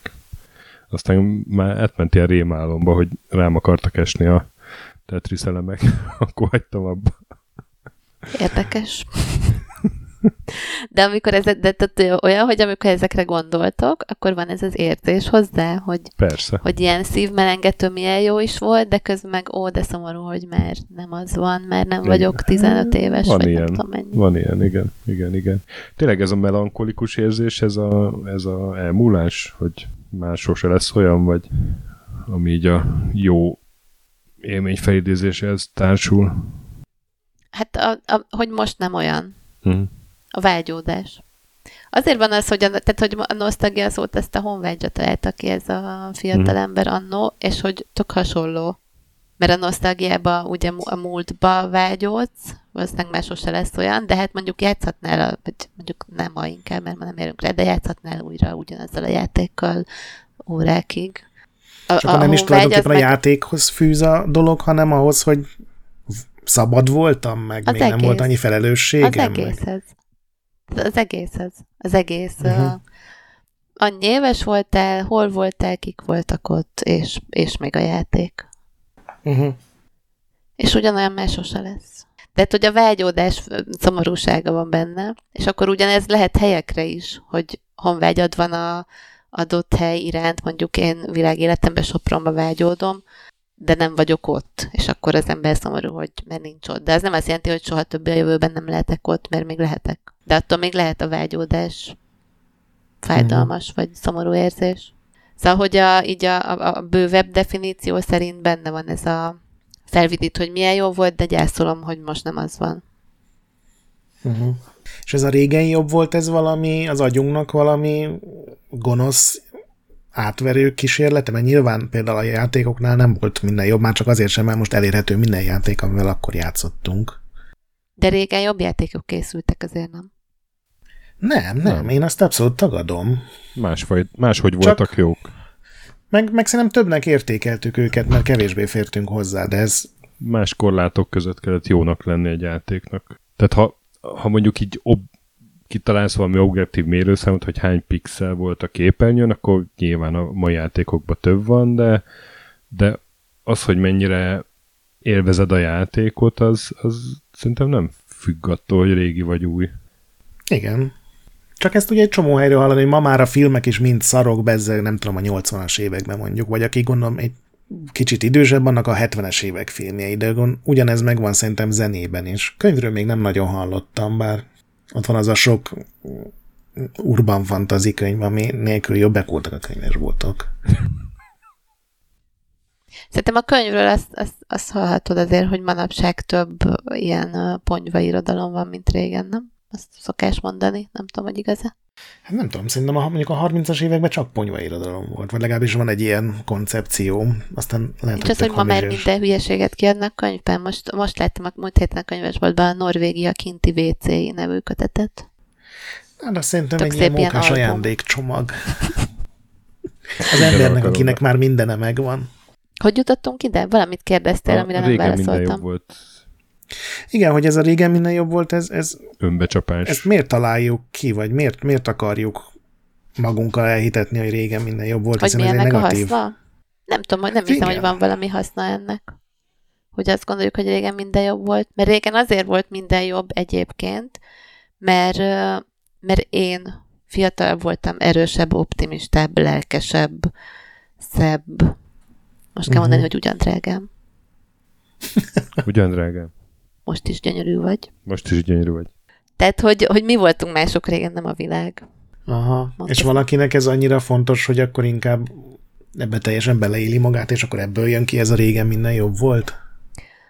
aztán már átment ilyen rémálomba, hogy rám akartak esni a Tetris elemek, akkor hagytam abba. Érdekes. De amikor ez, de, tehát olyan, hogy amikor ezekre gondoltok, akkor van ez az érzés hozzá, hogy, Persze. hogy ilyen szívmelengető milyen jó is volt, de közben meg ó, de szomorú, hogy már nem az van, mert nem vagyok 15 éves, Van vagy ilyen. nem tudom mennyi. Van ilyen, igen, igen, igen. Tényleg ez a melankolikus érzés, ez a, ez a elmúlás, hogy már sose lesz olyan, vagy ami így a jó élmény felidézéshez társul. Hát, a, a, hogy most nem olyan. Hm. A vágyódás. Azért van az, hogy a, tehát, hogy a nosztalgia szót ezt a honvágyra találta ki ez a fiatal Mhm. ember annó, és hogy tök hasonló. Mert a nosztalgiába ugye a múltba vágyódsz, valószínűleg már sose lesz olyan, de hát mondjuk játszhatnál, a, vagy mondjuk nem ma inkább, mert ma nem érünk rá, de játszhatnál újra ugyanazzal a játékkal órákig. A, Csak nem is honvágy az tulajdonképpen a meg- játékhoz fűz a dolog, hanem ahhoz, hogy szabad voltam, meg Az még nem egész. volt annyi Az felelősségem. meg- egészhez. Az egészhez. Az egész. Uh-huh. Annyi éves voltál, hol voltál, kik voltak ott, és, és még a játék. Uh-huh. És ugyanolyan már sose lesz. Tehát, hogy a vágyódás szomorúsága van benne, és akkor ugyanez lehet helyekre is, hogy honvágyad van a adott hely iránt, mondjuk én világéletemben Sopronba vágyódom, de nem vagyok ott, és akkor az ember szomorú, hogy mert nincs ott. De ez nem azt jelenti, hogy soha többé a jövőben nem lehetek ott, mert még lehetek. De attól még lehet a vágyódás fájdalmas, uh-huh. vagy szomorú érzés. Szóval, hogy a, így a, a, a bővebb definíció szerint benne van ez a felvidít, hogy milyen jó volt, de gyászolom, hogy most nem az van. Uh-huh. És ez a régen jobb volt, ez valami, az agyunknak valami gonosz átverő kísérlete, mert nyilván például a játékoknál nem volt minden jobb, már csak azért sem, mert most elérhető minden játék, amivel akkor játszottunk. De régen jobb játékok készültek, azért nem. Nem, nem, Nem. én azt abszolút tagadom. Másfaj, máshogy Csak- voltak jók. Meg, meg szerintem többnek értékeltük őket, mert kevésbé fértünk hozzá, de ez Más korlátok között kellett jónak lenni egy játéknak. Tehát ha, ha mondjuk így ob, kitalálsz valami objektív mérőszámot, hogy hány pixel volt a képernyőn, akkor nyilván a mai játékokban több van, de, de az, hogy mennyire élvezed a játékot, az, az szerintem nem függ attól, hogy régi vagy új. Igen. Csak ezt ugye egy csomó helyről hallani, hogy ma már a filmek is mind szarok bezzeg, nem tudom, a 80-as években mondjuk, vagy aki gondolom egy kicsit idősebb, annak a 70-es évek filmjei, de gond- ugyanez megvan szerintem zenében is. Könyvről még nem nagyon hallottam, bár ott van az a sok urban fantasy könyv, ami nélkül jobbek voltak a könyvesboltok. Szerintem a könyvről azt, azt, azt hallhatod azért, hogy manapság több ilyen ponyva irodalom van, mint régen, nem? Azt szokás mondani, nem tudom, hogy igaz-e. Hát nem tudom, szerintem a, mondjuk a 30-as években csak ponyva irodalom volt, vagy legalábbis van egy ilyen koncepció, aztán lehet, Nincs az, hogy ma már minden hülyeséget kiadnak könyvben. Most, most láttam a múlt héten a könyvesboltban a Norvégia kinti WC nevű kötetet. Hát azt szerintem Tök egy ilyen album. ajándékcsomag. Az embernek, akinek már mindene megvan. Hogy jutottunk ide? Valamit kérdeztél, amire nem régen minden jobb válaszoltam. volt Igen, hogy ez a régen minden jobb volt, ez, ez, önbecsapás. ezt miért találjuk ki, vagy miért, miért akarjuk magunkkal elhitetni, hogy régen minden jobb volt, Hogy hiszen mi ez egy ennek a negatív. haszna? Nem tudom, hogy nem hiszem, Igen. hogy van valami haszna ennek. Hogy azt gondoljuk, hogy régen minden jobb volt. Mert régen azért volt minden jobb egyébként, mert, mert én fiatal voltam, erősebb, optimistább, lelkesebb, szebb. Most kell Mhm. mondani, hogy ugyan drágám. Ugyan drágám. Most is gyönyörű vagy. Most is gyönyörű vagy. Tehát, hogy, hogy mi voltunk mások régen, nem a világ. Aha. Mondta. És valakinek ez annyira fontos, hogy akkor inkább ebbe teljesen beleéli magát, és akkor ebből jön ki ez a régen minden jobb volt?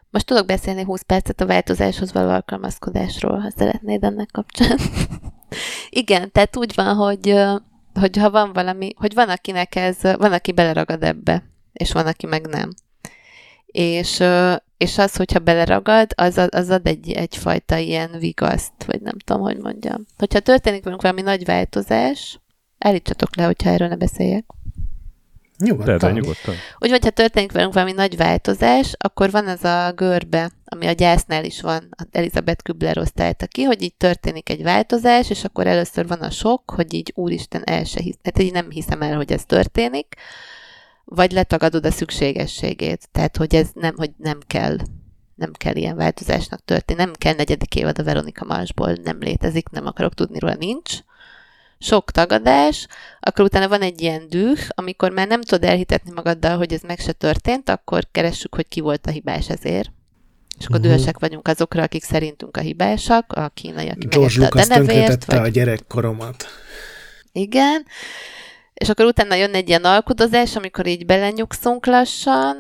Most tudok beszélni 20 percet a változáshoz való alkalmazkodásról, ha szeretnéd ennek kapcsán. Igen, tehát úgy van, hogy, hogy ha van valami, hogy van akinek ez, van, aki beleragad ebbe, és van, aki meg nem. És, és az, hogyha beleragad, az, az ad egy, egyfajta ilyen vigaszt, vagy nem tudom, hogy mondjam. Hogyha történik velünk valami nagy változás, állítsatok le, hogyha erről ne beszéljek. Nyugodtan. De, nyugodtan. Úgy, hogyha történik velünk valami nagy változás, akkor van ez a görbe, ami a gyásznál is van, Elizabeth Kübler osztályta ki, hogy így történik egy változás, és akkor először van a sok, hogy így úristen el se hisz, hát így nem hiszem el, hogy ez történik, vagy letagadod a szükségességét. Tehát, hogy ez nem, hogy nem kell nem kell ilyen változásnak történni, nem kell negyedik évad a Veronika Marsból, nem létezik, nem akarok tudni róla, nincs. Sok tagadás, akkor utána van egy ilyen düh, amikor már nem tudod elhitetni magaddal, hogy ez meg se történt, akkor keressük, hogy ki volt a hibás ezért. És akkor uh-huh. dühösek vagyunk azokra, akik szerintünk a hibásak, a kínai, aki George Lucas a denevért. Vagy... a gyerekkoromat. Igen. És akkor utána jön egy ilyen alkudozás, amikor így belenyugszunk lassan,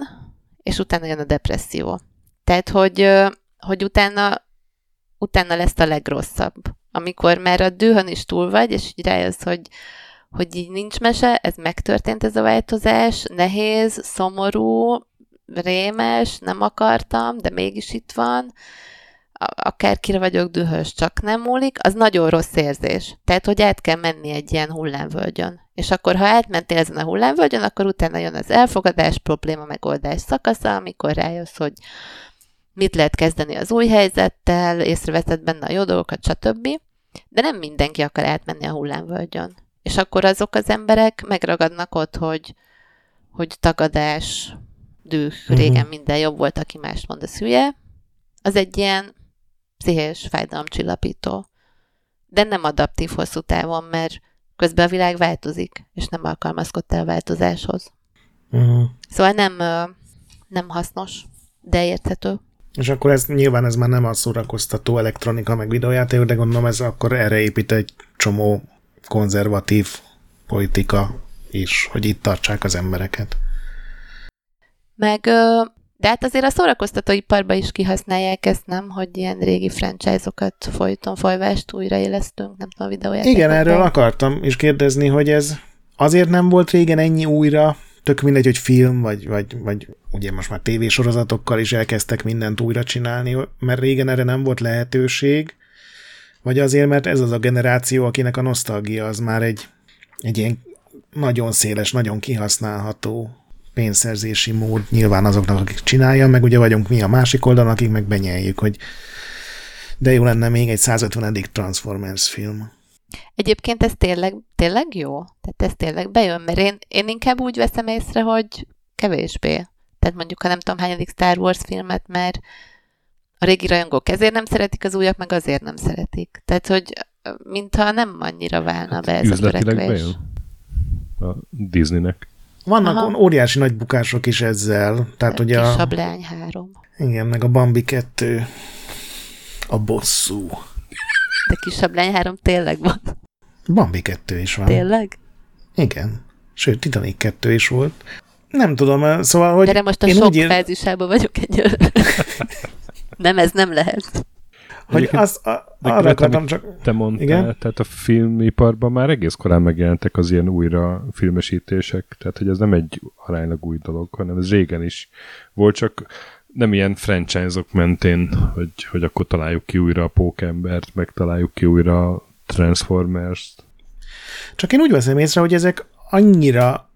és utána jön a depresszió. Tehát, hogy, hogy utána, utána lesz a legrosszabb. Amikor már a dühön is túl vagy, és így rájössz, hogy, hogy így nincs mese, ez megtörtént ez a változás, nehéz, szomorú, rémes, nem akartam, de mégis itt van, akárkire vagyok dühös, csak nem múlik, az nagyon rossz érzés. Tehát, hogy át kell menni egy ilyen hullámvölgyön. És akkor, ha átmentél ezen a hullámvölgyön, akkor utána jön az elfogadás, probléma, megoldás szakasza, amikor rájössz, hogy mit lehet kezdeni az új helyzettel, észreveszed benne a jó dolgokat, stb. De nem mindenki akar átmenni a hullámvölgyön. És akkor azok az emberek megragadnak ott, hogy, hogy tagadás, düh, régen minden jobb volt, aki mást mond, a hülye. Az egy ilyen pszichés fájdalomcsillapító. De nem adaptív hosszú távon, mert közben a világ változik, és nem alkalmazkodtál a változáshoz. Uh-huh. Szóval nem, nem hasznos, de érthető. És akkor ez nyilván ez már nem a szórakoztató elektronika meg videójáték, de gondolom ez akkor erre épít egy csomó konzervatív politika is, hogy itt tartsák az embereket. Meg de hát azért a szórakoztatóiparban is kihasználják ezt, nem? Hogy ilyen régi franchise-okat folyton, folyvást újraélesztünk, nem tudom, a videójátékot. Igen, erről akartam is kérdezni, hogy ez azért nem volt régen ennyi újra, tök mindegy, hogy film, vagy, vagy, vagy ugye most már tévésorozatokkal is elkezdtek mindent újra csinálni, mert régen erre nem volt lehetőség, vagy azért, mert ez az a generáció, akinek a nosztalgia az már egy, egy ilyen nagyon széles, nagyon kihasználható pénzszerzési mód nyilván azoknak, akik csinálja, meg ugye vagyunk mi a másik oldalon, akik meg benyeljük, hogy de jó lenne még egy 150. Transformers film. Egyébként ez tényleg, tényleg jó? Tehát ez tényleg bejön, mert én, én inkább úgy veszem észre, hogy kevésbé. Tehát mondjuk, ha nem tudom hányadik Star Wars filmet, mert a régi rajongók ezért nem szeretik, az újak meg azért nem szeretik. Tehát, hogy mintha nem annyira válna hát be ez a törekvés. bejön a Disneynek. Vannak Aha. óriási nagy bukások is ezzel. Tehát a ugye a... lány három. Igen, meg a Bambi 2. A bosszú. De kisabb lány három tényleg van. Bambi 2 is van. Tényleg? Igen. Sőt, Titanic 2 is volt. Nem tudom, szóval, hogy... De most a sok ér... fázisában vagyok egy Nem, ez nem lehet. Hogy az, a, arra akartam csak... Te mondtál, igen? tehát a filmiparban már egész korán megjelentek az ilyen újra filmesítések, tehát hogy ez nem egy aránylag új dolog, hanem ez régen is volt, csak nem ilyen franchise-ok mentén, hogy, hogy akkor találjuk ki újra a Pókembert, meg találjuk ki újra a Transformers-t. Csak én úgy veszem észre, hogy ezek annyira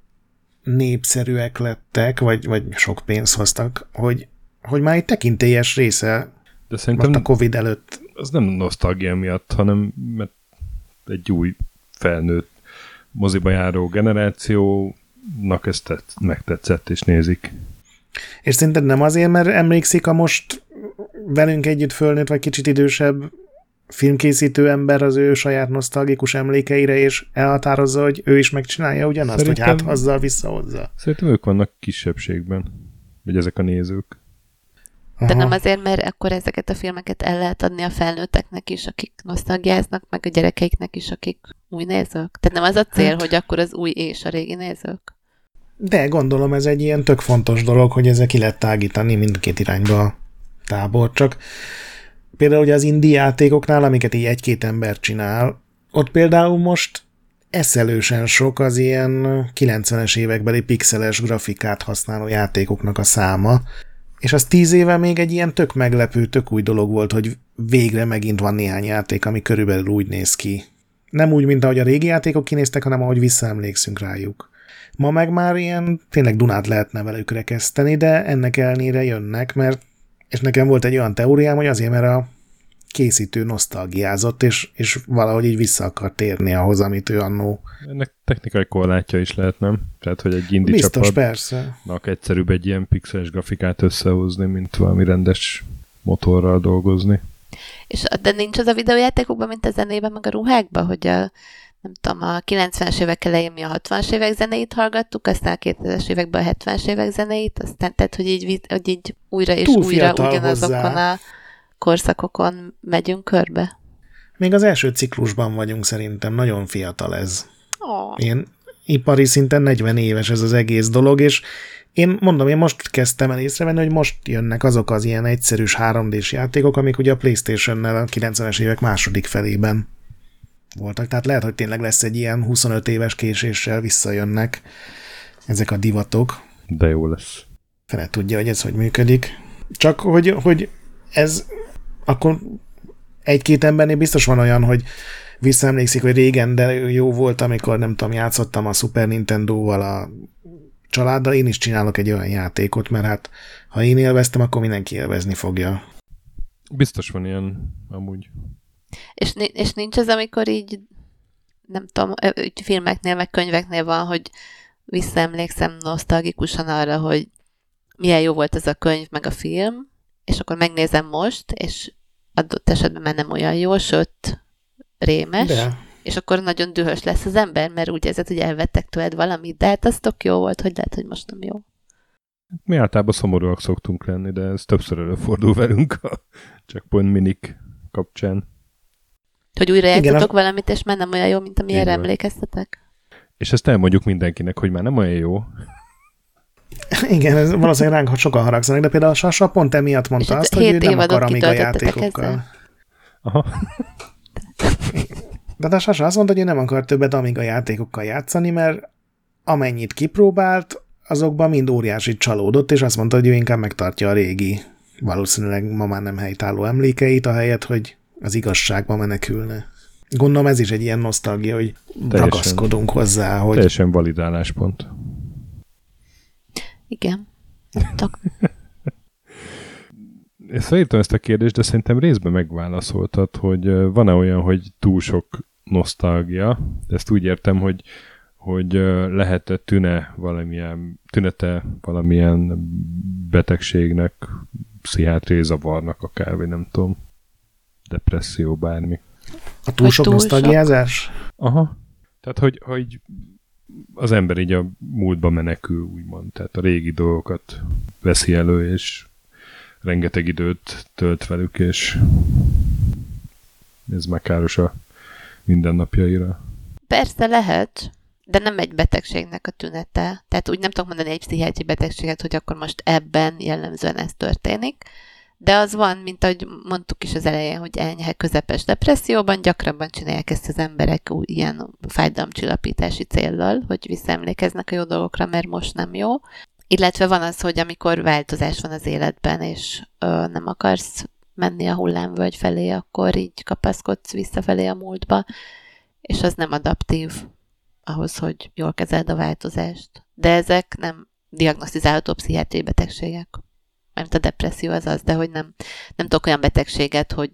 népszerűek lettek, vagy, vagy sok pénzt hoztak, hogy, hogy már egy tekintélyes része de szerintem Most a Covid előtt. Az nem nosztalgia miatt, hanem mert egy új felnőtt moziba járó generációnak ezt tett, megtetszett és nézik. És szerinted nem azért, mert emlékszik a most velünk együtt fölnőtt, vagy kicsit idősebb filmkészítő ember az ő saját nosztalgikus emlékeire, és elhatározza, hogy ő is megcsinálja ugyanazt, Szerintem, hogy hát azzal visszahozza. Szerintem ők vannak kisebbségben, vagy ezek a nézők. De nem azért, mert akkor ezeket a filmeket el lehet adni a felnőtteknek is, akik nosztalgiáznak, meg a gyerekeiknek is, akik új nézők. Tehát nem az a cél, hát, hogy akkor az új és a régi nézők? De gondolom ez egy ilyen tök fontos dolog, hogy ezek ki lehet tágítani mindkét irányba a tábor. Csak például ugye az indie játékoknál, amiket így egy-két ember csinál, ott például most eszelősen sok az ilyen 90-es évekbeli pixeles grafikát használó játékoknak a száma, és az tíz éve még egy ilyen tök meglepő, tök új dolog volt, hogy végre megint van néhány játék, ami körülbelül úgy néz ki. Nem úgy, mint ahogy a régi játékok kinéztek, hanem ahogy visszaemlékszünk rájuk. Ma meg már ilyen tényleg Dunát lehetne velük rekeszteni, de ennek ellenére jönnek, mert és nekem volt egy olyan teóriám, hogy azért, mert a készítő nosztalgiázott, és, és valahogy így vissza akar térni ahhoz, amit ő annó. Ennek technikai korlátja is lehet, nem? Tehát, hogy egy indi Biztos, csapatnak persze. egyszerűbb egy ilyen pixeles grafikát összehozni, mint valami rendes motorral dolgozni. És de nincs az a videójátékokban, mint a zenében, meg a ruhákban, hogy a, nem tudom, a 90-es évek elején mi a 60-as évek zeneit hallgattuk, aztán a 2000-es években a 70-es évek zeneit, aztán tehát, hogy így, hogy így újra és Túl újra ugyanazokon hozzá. a korszakokon megyünk körbe. Még az első ciklusban vagyunk szerintem, nagyon fiatal ez. Oh. Ilyen ipari szinten 40 éves ez az egész dolog, és én mondom, én most kezdtem el észrevenni, hogy most jönnek azok az ilyen egyszerűs 3D-s játékok, amik ugye a Playstation-nel a 90-es évek második felében voltak. Tehát lehet, hogy tényleg lesz egy ilyen 25 éves késéssel visszajönnek ezek a divatok. De jó lesz. Fele tudja, hogy ez hogy működik. Csak hogy, hogy ez akkor egy-két embernél biztos van olyan, hogy visszaemlékszik, hogy régen, de jó volt, amikor nem tudom, játszottam a Super Nintendo-val a családdal, én is csinálok egy olyan játékot, mert hát ha én élveztem, akkor mindenki élvezni fogja. Biztos van ilyen amúgy. És, és nincs az, amikor így, nem tudom, így filmeknél, meg könyveknél van, hogy visszaemlékszem nosztalgikusan arra, hogy milyen jó volt ez a könyv, meg a film, és akkor megnézem most, és adott esetben már nem olyan jó, sőt, rémes, De. és akkor nagyon dühös lesz az ember, mert úgy érzed, hogy elvettek tőled valamit, de hát az tök jó volt, hogy lehet, hogy most nem jó. Mi általában szomorúak szoktunk lenni, de ez többször előfordul velünk a Checkpoint Minik kapcsán. Hogy újra játszatok a... valamit, és már nem olyan jó, mint amilyen emlékeztetek? És ezt elmondjuk mindenkinek, hogy már nem olyan jó. Igen, ez valószínűleg ránk sokan haragszanak, de például a Sasa pont emiatt mondta azt, hogy ő nem akar amíg a játékokkal. Aha. De a Sasa azt mondta, hogy ő nem akar többet amíg a játékokkal játszani, mert amennyit kipróbált, azokban mind óriási csalódott, és azt mondta, hogy ő inkább megtartja a régi, valószínűleg ma már nem helytálló emlékeit, ahelyett, hogy az igazságba menekülne. Gondolom ez is egy ilyen nosztalgia, hogy teljesen, ragaszkodunk hozzá, hogy... Teljesen validáláspont. Igen. Tok. Én felírtam ezt a kérdést, de szerintem részben megválaszoltad, hogy van-e olyan, hogy túl sok nosztalgia, de ezt úgy értem, hogy, hogy lehet-e tüne valamilyen, tünete valamilyen betegségnek, pszichiátriai zavarnak akár, vagy nem tudom, depresszió, bármi. A túl sok nosztalgiázás? Aha. Tehát, hogy, hogy az ember így a múltba menekül, úgymond. Tehát a régi dolgokat veszi elő, és rengeteg időt tölt velük, és ez már káros a mindennapjaira. Persze lehet, de nem egy betegségnek a tünete. Tehát úgy nem tudok mondani egy pszichiátri betegséget, hogy akkor most ebben jellemzően ez történik, de az van, mint ahogy mondtuk is az elején, hogy enyhe közepes depresszióban gyakrabban csinálják ezt az emberek úgy, ilyen fájdalomcsillapítási céllal, hogy visszaemlékeznek a jó dolgokra, mert most nem jó. Illetve van az, hogy amikor változás van az életben, és ö, nem akarsz menni a hullámvölgy felé, akkor így kapaszkodsz visszafelé a múltba, és az nem adaptív ahhoz, hogy jól kezeld a változást. De ezek nem diagnosztizálható pszichiátriai betegségek mert a depresszió az az, de hogy nem, nem tudok olyan betegséget, hogy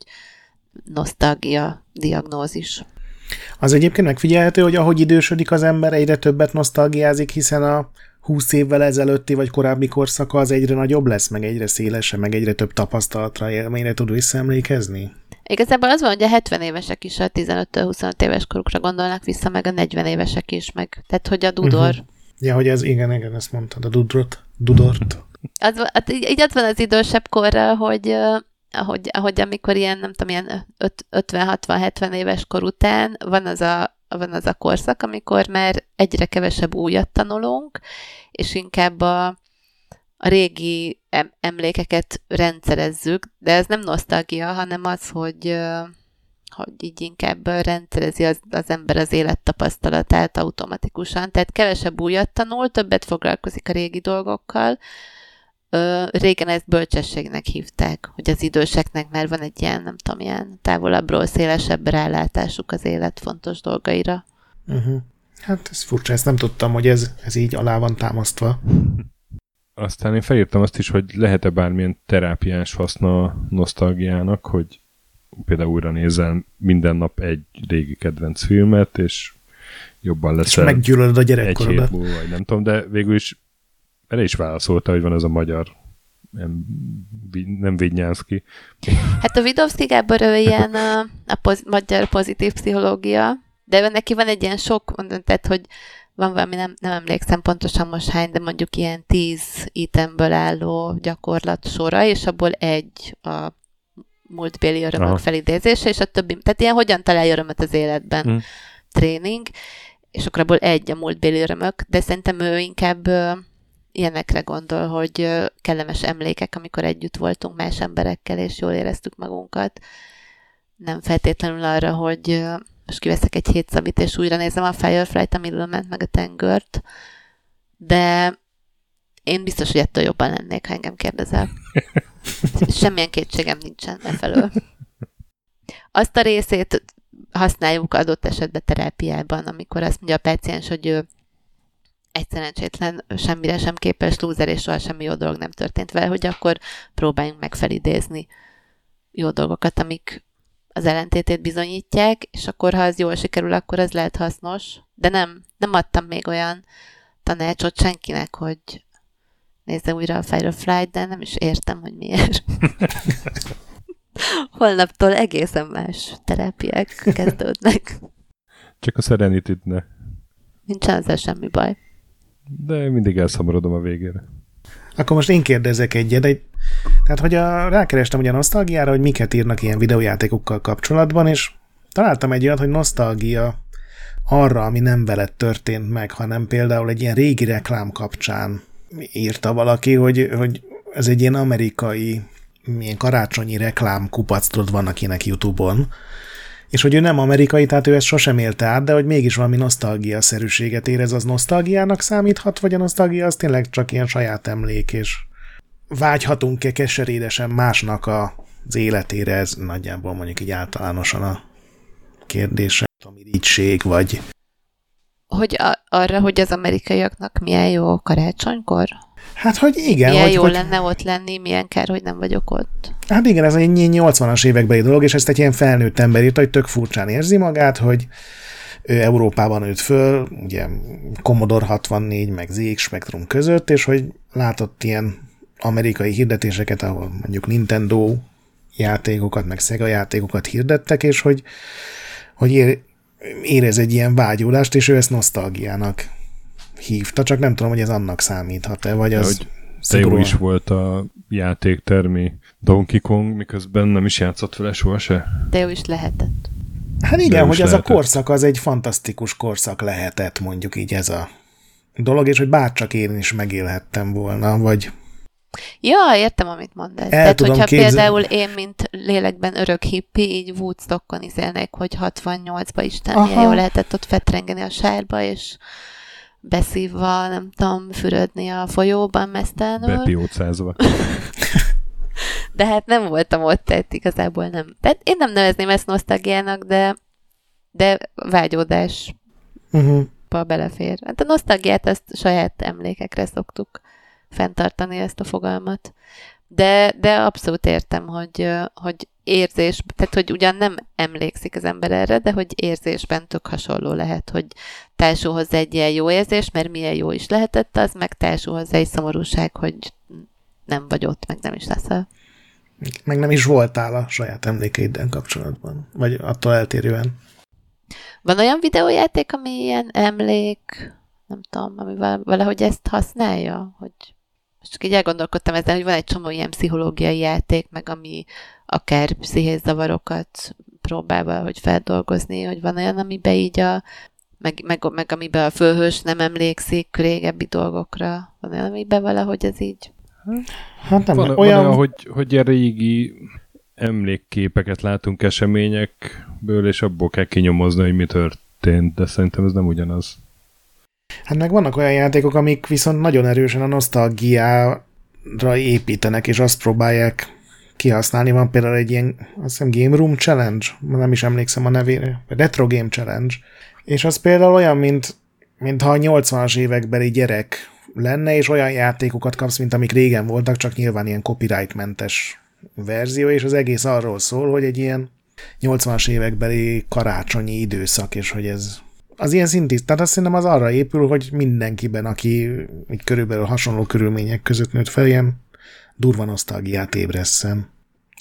nosztalgia diagnózis. Az egyébként megfigyelhető, hogy ahogy idősödik az ember, egyre többet nosztalgiázik, hiszen a 20 évvel ezelőtti vagy korábbi korszaka az egyre nagyobb lesz, meg egyre szélesebb, meg egyre több tapasztalatra, élményre tud visszaemlékezni? Igazából az van, hogy a 70 évesek is a 15-25 éves korukra gondolnak vissza, meg a 40 évesek is, meg tehát hogy a dudor. Uh-huh. Ja, hogy ez igen, igen, ezt mondtad, a dudrot, dudort. Az, hát így az van az idősebb korra, hogy ahogy, ahogy amikor ilyen, nem tudom, ilyen 50-60-70 éves kor után van az, a, van az a korszak, amikor már egyre kevesebb újat tanulunk, és inkább a, a régi emlékeket rendszerezzük, de ez nem nosztalgia, hanem az, hogy, hogy így inkább rendszerezi az, az ember az élettapasztalatát automatikusan. Tehát kevesebb újat tanul, többet foglalkozik a régi dolgokkal, Ö, régen ezt bölcsességnek hívták, hogy az időseknek már van egy ilyen, nem tudom, ilyen távolabbról szélesebb rálátásuk az élet fontos dolgaira. Uh-huh. Hát ez furcsa, ezt nem tudtam, hogy ez, ez így alá van támasztva. Aztán én felírtam azt is, hogy lehet-e bármilyen terápiás haszna a nosztalgiának, hogy például újra nézel minden nap egy régi kedvenc filmet, és jobban leszel. És meggyűlölöd a gyerekkorodat. Egy hét múlva, vagy nem tudom, de végül is erre is válaszolta, hogy van ez a magyar nem, nem Vignyánszki. Hát a Vidovszki Gábor ő ilyen a, a poz, magyar pozitív pszichológia, de neki van egy ilyen sok, tehát, hogy van valami, nem, nem emlékszem pontosan most hány, de mondjuk ilyen tíz itemből álló gyakorlat sora, és abból egy a múltbéli örömök Aha. felidézése, és a többi, tehát ilyen hogyan találj örömöt az életben hmm. tréning, és akkor abból egy a múltbéli örömök, de szerintem ő inkább ilyenekre gondol, hogy kellemes emlékek, amikor együtt voltunk más emberekkel, és jól éreztük magunkat. Nem feltétlenül arra, hogy most kiveszek egy hétszabit, és újra nézem a Firefly-t, amiről ment meg a tengört, de én biztos, hogy ettől jobban lennék, ha engem kérdezel. Semmilyen kétségem nincsen e felől. Azt a részét használjuk adott esetben terápiában, amikor azt mondja a páciens, hogy ő egy szerencsétlen, semmire sem képes lúzer, és soha semmi jó dolog nem történt vele, hogy akkor próbáljunk meg felidézni jó dolgokat, amik az ellentétét bizonyítják, és akkor, ha az jól sikerül, akkor az lehet hasznos. De nem, nem adtam még olyan tanácsot senkinek, hogy nézze újra a Firefly, de nem is értem, hogy miért. Holnaptól egészen más terápiák kezdődnek. Csak a serenity ne. Nincsen ezzel semmi baj de mindig elszomorodom a végére. Akkor most én kérdezek egyet, egy, tehát hogy a, rákerestem ugye a nosztalgiára, hogy miket írnak ilyen videójátékokkal kapcsolatban, és találtam egy olyat, hogy nosztalgia arra, ami nem veled történt meg, hanem például egy ilyen régi reklám kapcsán írta valaki, hogy, hogy ez egy ilyen amerikai milyen karácsonyi reklám kupac, tudod, van akinek YouTube-on, és hogy ő nem amerikai, tehát ő ezt sosem élte át, de hogy mégis valami nosztalgia-szerűséget érez, az nosztalgiának számíthat, vagy a nosztalgia az tényleg csak ilyen saját emlék, és vágyhatunk-e keserédesen másnak az életére, ez nagyjából mondjuk így általánosan a kérdése, irigység, vagy... Hogy a, arra, hogy az amerikaiaknak milyen jó karácsonykor? Hát, hogy igen. Milyen hogy, jó hogy... lenne ott lenni, milyen kár, hogy nem vagyok ott. Hát igen, ez egy 80-as évekbeli dolog, és ezt egy ilyen felnőtt ember írta, hogy tök furcsán érzi magát, hogy ő Európában nőtt föl, ugye Commodore 64 meg ZX Spectrum között, és hogy látott ilyen amerikai hirdetéseket, ahol mondjuk Nintendo játékokat, meg Sega játékokat hirdettek, és hogy, hogy érez egy ilyen vágyódást, és ő ezt nosztalgiának hívta, csak nem tudom, hogy ez annak számíthat-e, vagy az... Hogy de jó is volt a játéktermi Donkey Kong, miközben nem is játszott vele soha se. De jó is lehetett. Hát igen, hogy lehetett. az a korszak az egy fantasztikus korszak lehetett, mondjuk így ez a dolog, és hogy bárcsak én is megélhettem volna, vagy... Ja, értem, amit mondasz. El Tehát, hogyha képzel... például én, mint lélekben örök hippi, így Woodstockon izélnék, hogy 68-ba Isten Aha. milyen jó lehetett ott fetrengeni a sárba, és beszívva, nem tudom, fürödni a folyóban mesztelenül. Bepiócázva. de hát nem voltam ott, tehát igazából nem. Tehát én nem nevezném ezt nosztalgiának, de, de vágyódás uh-huh. belefér. Hát a nosztalgiát ezt saját emlékekre szoktuk fenntartani ezt a fogalmat. De, de abszolút értem, hogy, hogy érzés, tehát hogy ugyan nem emlékszik az ember erre, de hogy érzésben tök hasonló lehet, hogy társul hozzá egy ilyen jó érzés, mert milyen jó is lehetett az, meg társul hozzá egy szomorúság, hogy nem vagy ott, meg nem is leszel. Meg nem is voltál a saját emlékeiddel kapcsolatban, vagy attól eltérően. Van olyan videójáték, ami ilyen emlék, nem tudom, ami valahogy ezt használja, hogy Most csak így elgondolkodtam ezen, hogy van egy csomó ilyen pszichológiai játék, meg ami akár pszichés zavarokat próbál hogy feldolgozni, hogy van olyan, amiben így a meg, meg, meg amiben a főhős nem emlékszik régebbi dolgokra. Van olyan, amiben valahogy ez így? Hát nem, van, olyan... Van olyan, hogy, hogy a régi emlékképeket látunk eseményekből, és abból kell kinyomozni, hogy mi történt, de szerintem ez nem ugyanaz. Hát meg vannak olyan játékok, amik viszont nagyon erősen a nosztalgiára építenek, és azt próbálják kihasználni. Van például egy ilyen, azt hiszem Game Room Challenge, nem is emlékszem a nevére, Retro Game Challenge, és az például olyan, mint, mint ha a 80-as évekbeli gyerek lenne, és olyan játékokat kapsz, mint amik régen voltak, csak nyilván ilyen copyrightmentes verzió, és az egész arról szól, hogy egy ilyen 80-as évekbeli karácsonyi időszak, és hogy ez az ilyen tehát azt szerintem az arra épül, hogy mindenkiben, aki egy körülbelül hasonló körülmények között nőtt fel, ilyen durva nosztalgiát ébresszen.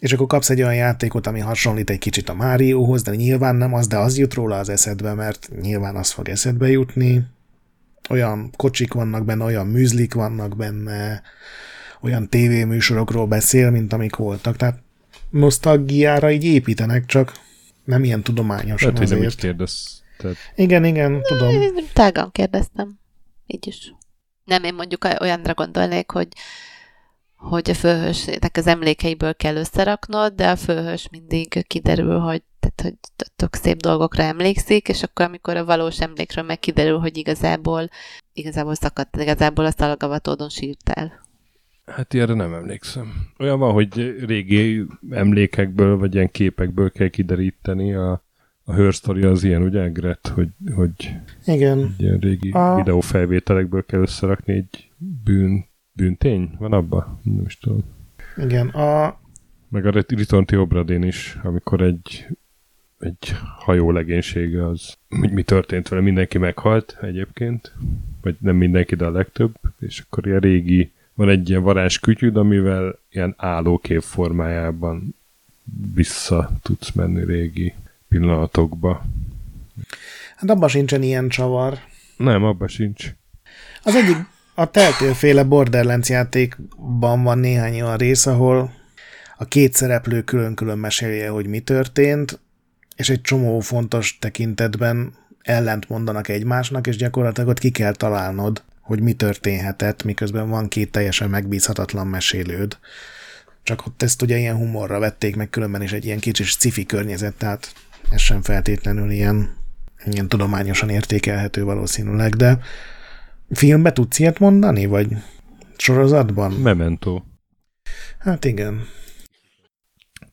És akkor kapsz egy olyan játékot, ami hasonlít egy kicsit a Márióhoz, de nyilván nem az, de az jut róla az eszedbe, mert nyilván az fog eszedbe jutni. Olyan kocsik vannak benne, olyan műzlik vannak benne, olyan tévéműsorokról beszél, mint amik voltak. Tehát nosztalgiára így építenek, csak nem ilyen tudományosan Lehet, azért. hogy nem Tehát... Igen, igen, tudom. Tágan kérdeztem. Így is. Nem, én mondjuk olyanra gondolnék, hogy hogy a főhősnek az emlékeiből kell összeraknod, de a főhős mindig kiderül, hogy, tehát, hogy tök szép dolgokra emlékszik, és akkor amikor a valós emlékről meg kiderül, hogy igazából igazából szakadt, igazából a szalagavatódon sírtál. Hát ilyenre nem emlékszem. Olyan van, hogy régi emlékekből, vagy ilyen képekből kell kideríteni a, a Her Story az ilyen, ugye, Gret, hogy, hogy Igen. ilyen régi a... videófelvételekből kell összerakni egy bűn, bűntény? Van abba? Nem is tudom. Igen. A... Meg a Return to Obradin is, amikor egy egy hajó legénysége az, hogy mi történt vele, mindenki meghalt egyébként, vagy nem mindenki, de a legtöbb, és akkor ilyen régi van egy ilyen varázskütyűd, amivel ilyen állókép formájában vissza tudsz menni régi pillanatokba. Hát abban sincsen ilyen csavar. Nem, abban sincs. Az egyik, a teltőféle Borderlands játékban van néhány olyan rész, ahol a két szereplő külön-külön mesélje, hogy mi történt, és egy csomó fontos tekintetben ellent mondanak egymásnak, és gyakorlatilag ott ki kell találnod, hogy mi történhetett, miközben van két teljesen megbízhatatlan mesélőd. Csak ott ezt ugye ilyen humorra vették, meg különben is egy ilyen kicsi cifi környezet, tehát ez sem feltétlenül ilyen, ilyen tudományosan értékelhető valószínűleg, de filmbe tudsz ilyet mondani, vagy sorozatban? Memento. Hát igen.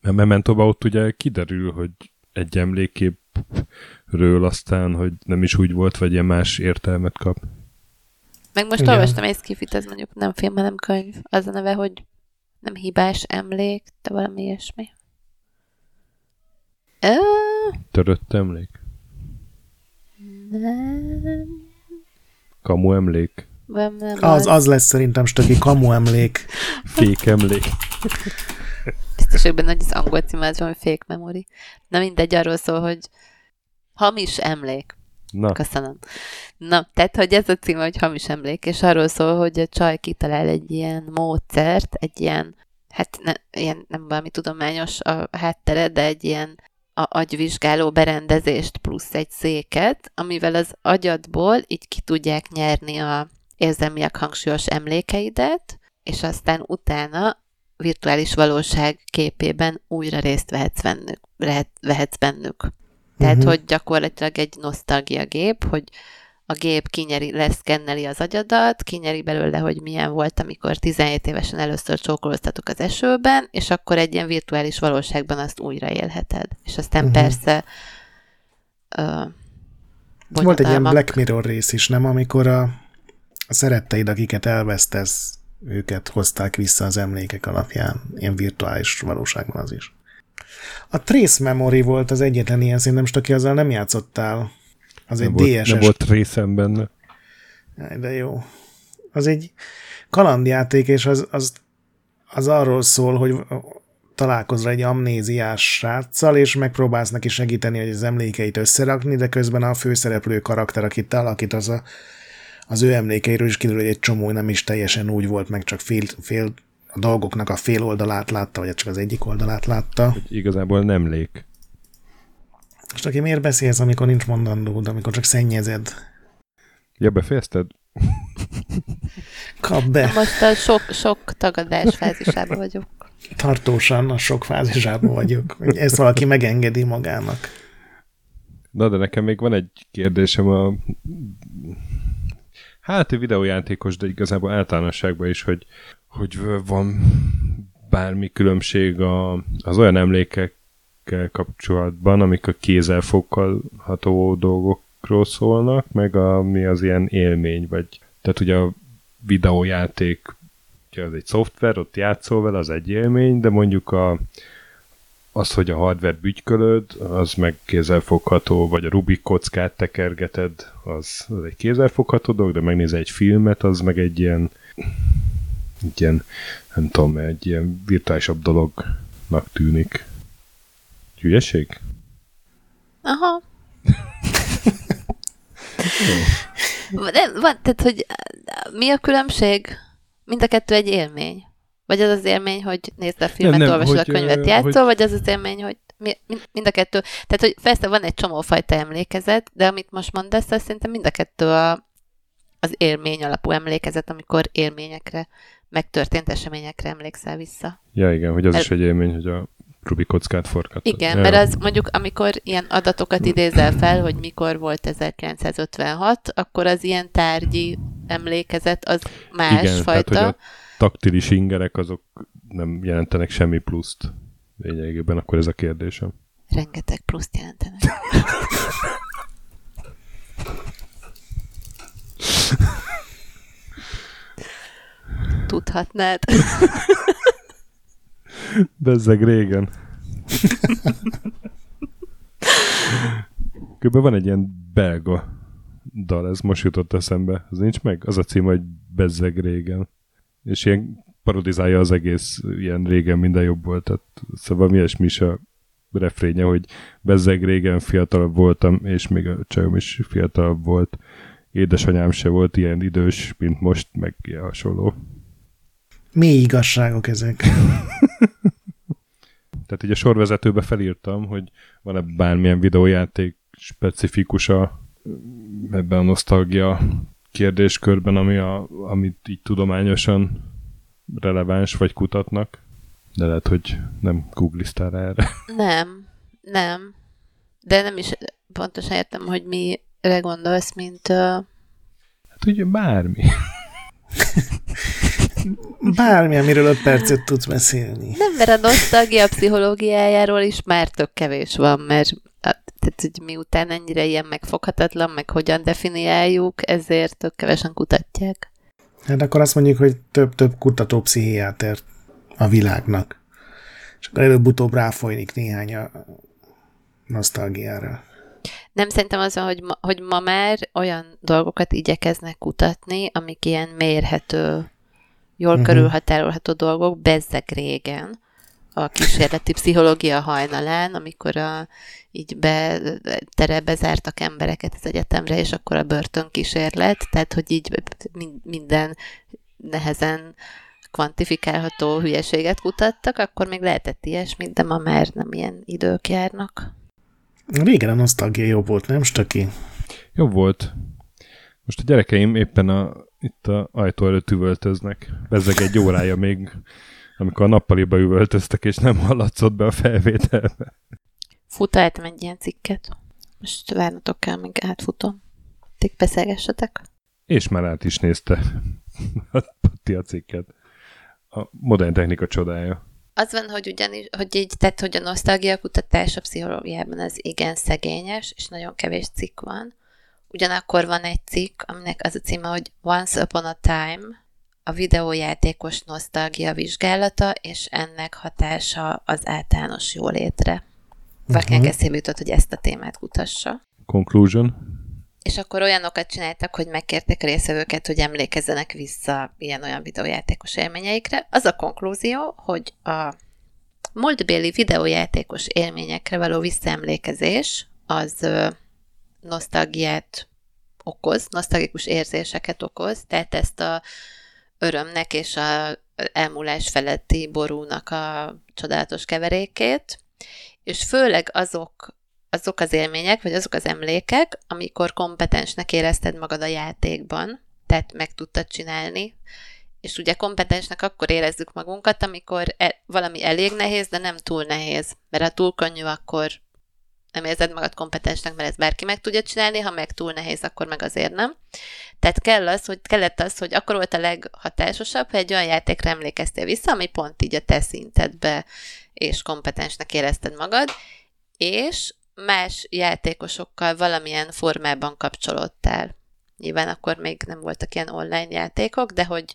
A Mementóban ott ugye kiderül, hogy egy emlékképről aztán, hogy nem is úgy volt, vagy ilyen más értelmet kap. Meg most Igen. olvastam egy skifit, ez mondjuk nem film, hanem könyv. Az a neve, hogy nem hibás emlék, de valami ilyesmi. Ö... Törött emlék? Nem. Kamu emlék? Nem, nem az, az, lesz szerintem stöki kamu emlék. Fék emlék. Biztos, hogy benne, hogy az angol cím az valami fake memory. Na mindegy, arról szól, hogy hamis emlék. Na. Köszönöm. Na, tehát, hogy ez a cím, hogy hamis emlék, és arról szól, hogy a csaj kitalál egy ilyen módszert, egy ilyen, hát ne, ilyen nem valami tudományos a háttere, de egy ilyen a agyvizsgáló berendezést plusz egy széket, amivel az agyadból így ki tudják nyerni a érzelmileg hangsúlyos emlékeidet, és aztán utána virtuális valóság képében újra részt vehetsz bennük. Vehetsz bennük. Tehát, uh-huh. hogy gyakorlatilag egy nosztalgia gép, hogy a gép kinyeri, leszkenneli az agyadat, kinyeri belőle, hogy milyen volt, amikor 17 évesen először csókoloztatok az esőben, és akkor egy ilyen virtuális valóságban azt újra élheted. És aztán uh-huh. persze uh, Volt egy ilyen Black Mirror rész is, nem? Amikor a, a szeretteid, akiket elvesztesz, őket hozták vissza az emlékek alapján, ilyen virtuális valóságban az is. A Trace Memory volt az egyetlen ilyen szín, nem aki azzal nem játszottál. Az nem egy DSS. Nem volt részem benne. De jó. Az egy kalandjáték, és az, az, az arról szól, hogy találkozol egy amnéziás sráccal, és megpróbálsz neki segíteni, hogy az emlékeit összerakni, de közben a főszereplő karakter, akit te alakít, az a, az ő emlékeiről is kiderül, hogy egy csomó nem is teljesen úgy volt, meg csak fél, fél a dolgoknak a fél oldalát látta, vagy csak az egyik oldalát látta. Hogy igazából nem lék. Most aki miért beszélsz, amikor nincs mondandód, amikor csak szennyezed? Ja, befejezted? Kap be. Most a sok, sok tagadás fázisában vagyok. Tartósan a sok fázisában vagyok. Hogy ezt valaki megengedi magának. Na, de nekem még van egy kérdésem a hát videójátékos, de igazából általánosságban is, hogy, hogy van bármi különbség a, az olyan emlékekkel kapcsolatban, amik a kézzel fogható dolgokról szólnak, meg ami az ilyen élmény, vagy tehát ugye a videójáték ugye az egy szoftver, ott játszol vele, az egy élmény, de mondjuk a, az, hogy a hardware bütykölöd, az meg kézzelfogható, vagy a Rubik kockát tekergeted, az, az egy kézzelfogható dolog, de megnézel egy filmet, az meg egy ilyen, egy ilyen nem tudom, egy ilyen virtuálisabb dolognak tűnik. Hülyeség? Aha. De, van, tehát, hogy mi a különbség? Mind a kettő egy élmény. Vagy az az élmény, hogy nézd a filmet, nem, nem, olvasod hogy, a könyvet, játszol, hogy... vagy az az élmény, hogy mi, mind a kettő. Tehát, hogy persze van egy csomó fajta emlékezet, de amit most mondasz, az szerintem mind a kettő a, az élmény alapú emlékezet, amikor élményekre, megtörtént eseményekre emlékszel vissza. Ja, igen, hogy az Ez... is egy élmény, hogy a Rubik kockát forgat. Igen, ja. mert az mondjuk, amikor ilyen adatokat idézel fel, hogy mikor volt 1956, akkor az ilyen tárgyi emlékezet, az másfajta. Igen, tehát, hogy a taktilis ingerek azok nem jelentenek semmi pluszt lényegében, akkor ez a kérdésem. Rengeteg pluszt jelentenek. Tudhatnád. Bezzeg régen. Kb. van egy ilyen belga dal, ez most jutott eszembe. Az nincs meg? Az a cím, hogy Bezzeg régen és ilyen parodizálja az egész ilyen régen minden jobb volt, tehát szóval mi ilyesmi is a refrénye, hogy bezzeg régen fiatalabb voltam, és még a csajom is fiatalabb volt. Édesanyám se volt ilyen idős, mint most, meg ilyen hasonló. Mi igazságok ezek? Tehát így a sorvezetőbe felírtam, hogy van-e bármilyen videójáték specifikusa ebben a nosztalgia kérdéskörben, ami a, amit így tudományosan releváns vagy kutatnak, de lehet, hogy nem googliztál erre. Nem, nem. De nem is pontosan értem, hogy mire gondolsz, mint... Uh... Hát ugye bármi. Bármi, amiről öt percet tudsz beszélni. Nem, mert a nosztalgia pszichológiájáról is már tök kevés van, mert tehát, hogy miután ennyire ilyen megfoghatatlan, meg hogyan definiáljuk, ezért tök kevesen kutatják. Hát akkor azt mondjuk, hogy több-több kutató pszichiáter a világnak. És akkor előbb-utóbb ráfolynik néhány a nosztalgiára. Nem szerintem az, hogy ma, hogy ma már olyan dolgokat igyekeznek kutatni, amik ilyen mérhető, jól uh-huh. körülhatárolható dolgok, bezzeg régen, a kísérleti pszichológia hajnalán, amikor a, így be, terebe zártak embereket az egyetemre, és akkor a börtönkísérlet, tehát hogy így minden nehezen kvantifikálható hülyeséget kutattak, akkor még lehetett ilyesmit, de ma már nem ilyen idők járnak. Régen a nosztalgia jobb volt, nem, Stöki? Jobb volt. Most a gyerekeim éppen a, itt a ajtó előtt üvöltöznek. Bezzeg egy órája még amikor a nappaliba üvöltöztek, és nem hallatszott be a felvételbe. Futáltam egy ilyen cikket. Most várnatok kell, még átfutom. Tik beszélgessetek. És már át is nézte Patti a cikket. A modern technika csodája. Az van, hogy ugyanis, hogy így tett, hogy a nosztalgia kutatás a pszichológiában az igen szegényes, és nagyon kevés cikk van. Ugyanakkor van egy cikk, aminek az a címe, hogy Once Upon a Time, a videójátékos nosztalgia vizsgálata, és ennek hatása az általános jólétre. Valakinek uh-huh. eszébe jutott, hogy ezt a témát kutassa. Conclusion. És akkor olyanokat csináltak, hogy megkérték a részvevőket, hogy emlékezzenek vissza ilyen-olyan videójátékos élményeikre. Az a konklúzió, hogy a múltbéli videójátékos élményekre való visszaemlékezés az nosztalgiát okoz, nosztalgikus érzéseket okoz, tehát ezt a örömnek és a elmúlás feletti borúnak a csodálatos keverékét, és főleg azok, azok az élmények, vagy azok az emlékek, amikor kompetensnek érezted magad a játékban, tehát meg tudtad csinálni, és ugye kompetensnek akkor érezzük magunkat, amikor e- valami elég nehéz, de nem túl nehéz. Mert ha túl könnyű, akkor nem érzed magad kompetensnek, mert ezt bárki meg tudja csinálni, ha meg túl nehéz, akkor meg azért nem. Tehát kell az, hogy kellett az, hogy akkor volt a leghatásosabb, ha egy olyan játékra emlékeztél vissza, ami pont így a te szintedbe és kompetensnek érezted magad, és más játékosokkal valamilyen formában kapcsolódtál. Nyilván akkor még nem voltak ilyen online játékok, de hogy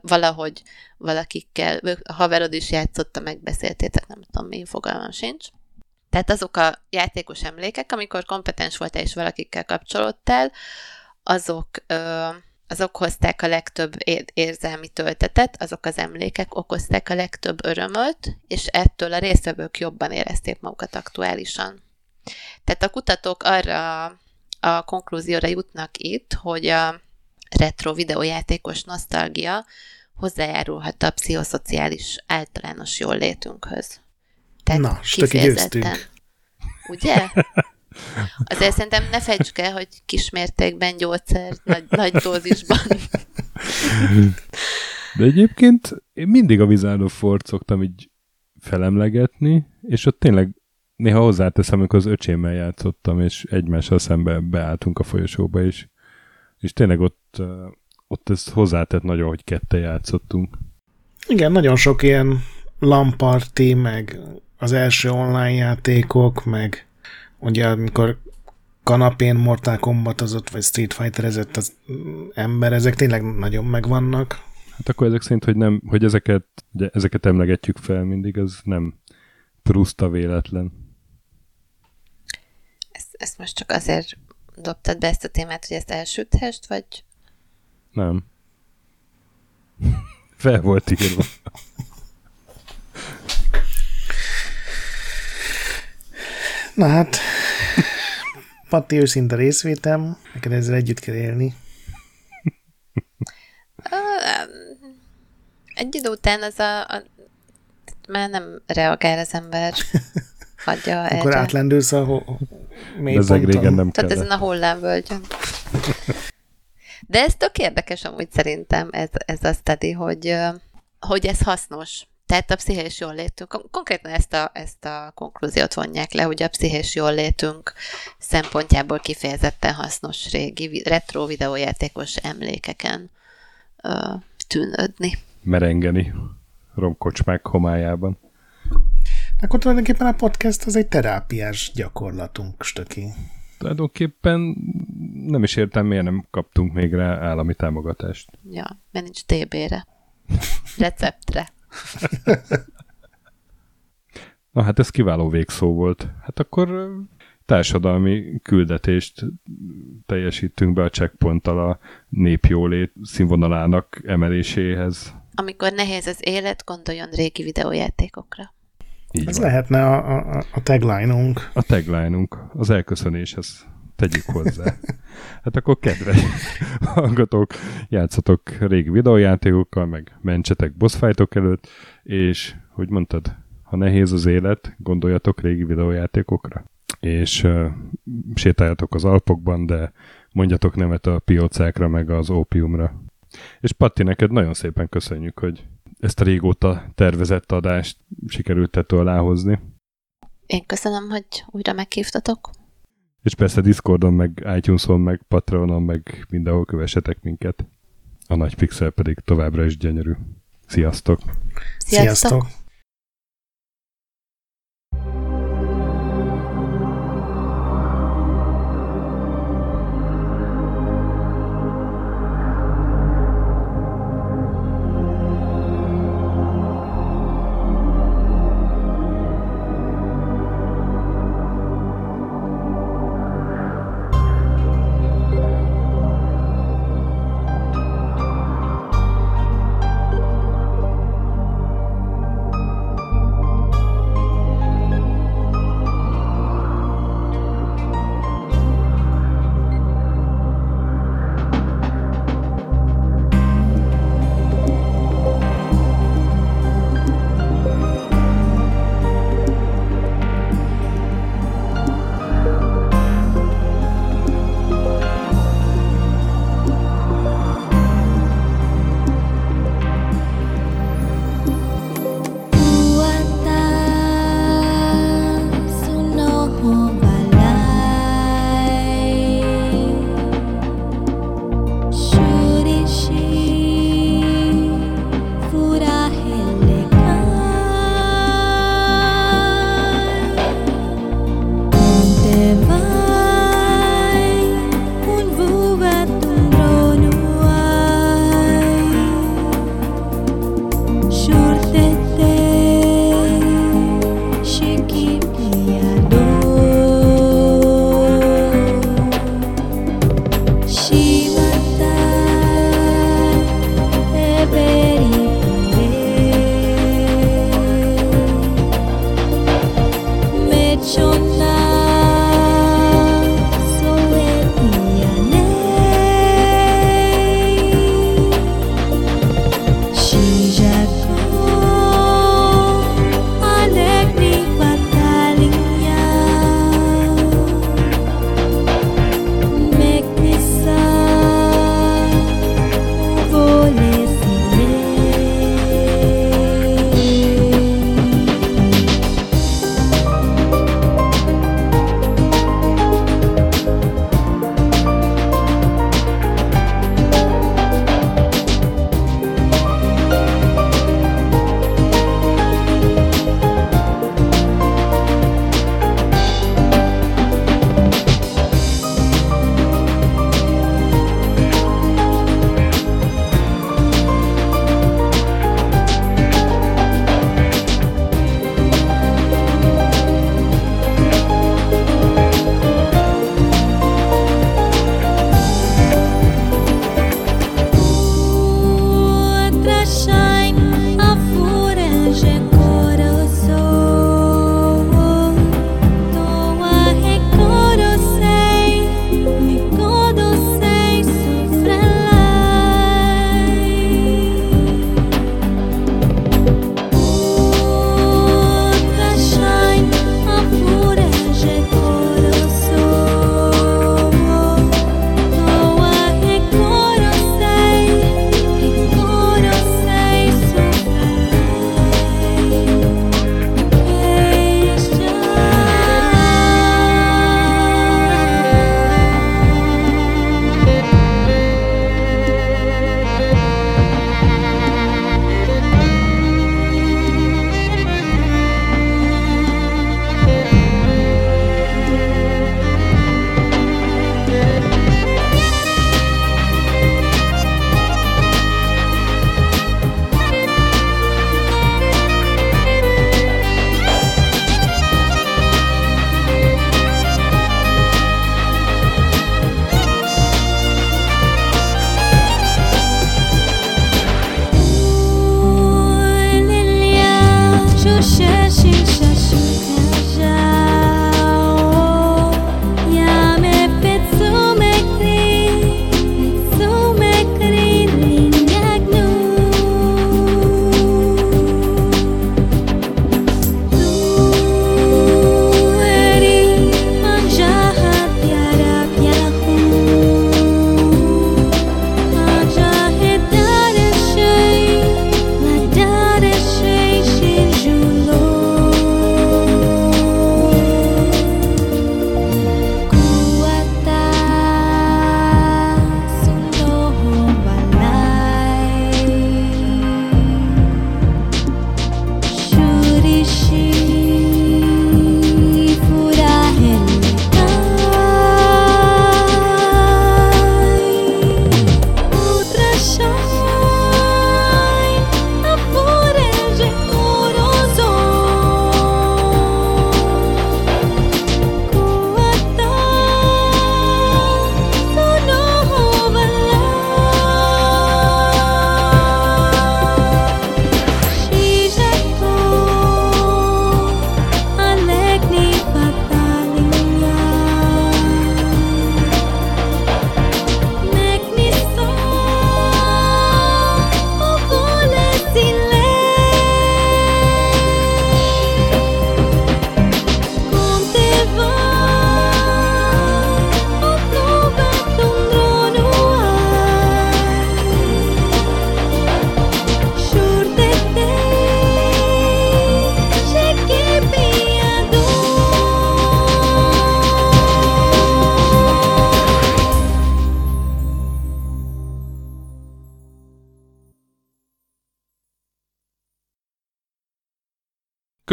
valahogy valakikkel, a haverod is játszotta, megbeszéltétek, nem tudom, mi fogalmam sincs. Tehát azok a játékos emlékek, amikor kompetens voltál és valakikkel kapcsolódtál, azok, azok hozták a legtöbb érzelmi töltetet, azok az emlékek okozták a legtöbb örömöt, és ettől a résztvevők jobban érezték magukat aktuálisan. Tehát a kutatók arra a konklúzióra jutnak itt, hogy a retro videójátékos nosztalgia hozzájárulhat a pszichoszociális általános jól létünkhöz. Tehát Na, kifejezetten. Ugye? Azért szerintem ne fejtsük el, hogy kismértékben gyógyszer, nagy, nagy dózisban. De egyébként én mindig a Wizard of Fort szoktam így felemlegetni, és ott tényleg néha hozzáteszem, amikor az öcsémmel játszottam, és egymással szembe beálltunk a folyosóba, és, és tényleg ott, ott ez hozzátett nagyon, hogy kette játszottunk. Igen, nagyon sok ilyen lamparti, meg az első online játékok, meg ugye amikor kanapén Mortal Kombat az ott, vagy Street Fighter ezett az ember, ezek tényleg nagyon megvannak. Hát akkor ezek szerint, hogy, nem, hogy ezeket, ugye, ezeket emlegetjük fel mindig, az nem pruszta véletlen. Ezt, ezt most csak azért dobtad be ezt a témát, hogy ezt elsüthest, vagy? Nem. fel volt írva. Na hát, Patti őszinte részvétem, neked ezzel együtt kell élni. Egy idő után az a, a már nem reagál az ember. Hagyja Akkor erre. átlendülsz a ho- mély Ez régen nem Tehát ezen a hullámvölgyön. De ez tök érdekes amúgy szerintem ez, ez a study, hogy, hogy ez hasznos. Tehát a pszichés jól létünk, konkrétan ezt a, ezt a konklúziót vonják le, hogy a pszichés jól létünk szempontjából kifejezetten hasznos régi retro videójátékos emlékeken ö, tűnődni. Merengeni romkocsmák homályában. Akkor tulajdonképpen a podcast az egy terápiás gyakorlatunk, stöki. Tulajdonképpen nem is értem, miért nem kaptunk még rá állami támogatást. Ja, mert nincs TB-re. Receptre. Na hát ez kiváló végszó volt. Hát akkor társadalmi küldetést teljesítünk be a checkponttal a népjólét színvonalának emeléséhez. Amikor nehéz az élet, gondoljon régi videójátékokra. Így Ez van. lehetne a, a, a tagline-unk. A tagline-unk, az elköszönéshez tegyük hozzá. Hát akkor kedves hallgatók, játszatok régi videójátékokkal, meg mentsetek boss előtt, és, hogy mondtad, ha nehéz az élet, gondoljatok régi videójátékokra. És uh, sétáljatok az Alpokban, de mondjatok nemet a piócákra, meg az ópiumra. És Patti, neked nagyon szépen köszönjük, hogy ezt a régóta tervezett adást sikerült tető aláhozni. Én köszönöm, hogy újra meghívtatok. És persze Discordon, meg iTunes-on, meg Patreonon, meg mindenhol kövessetek minket. A nagy pixel pedig továbbra is gyönyörű. Sziasztok! Sziasztok! Sziasztok.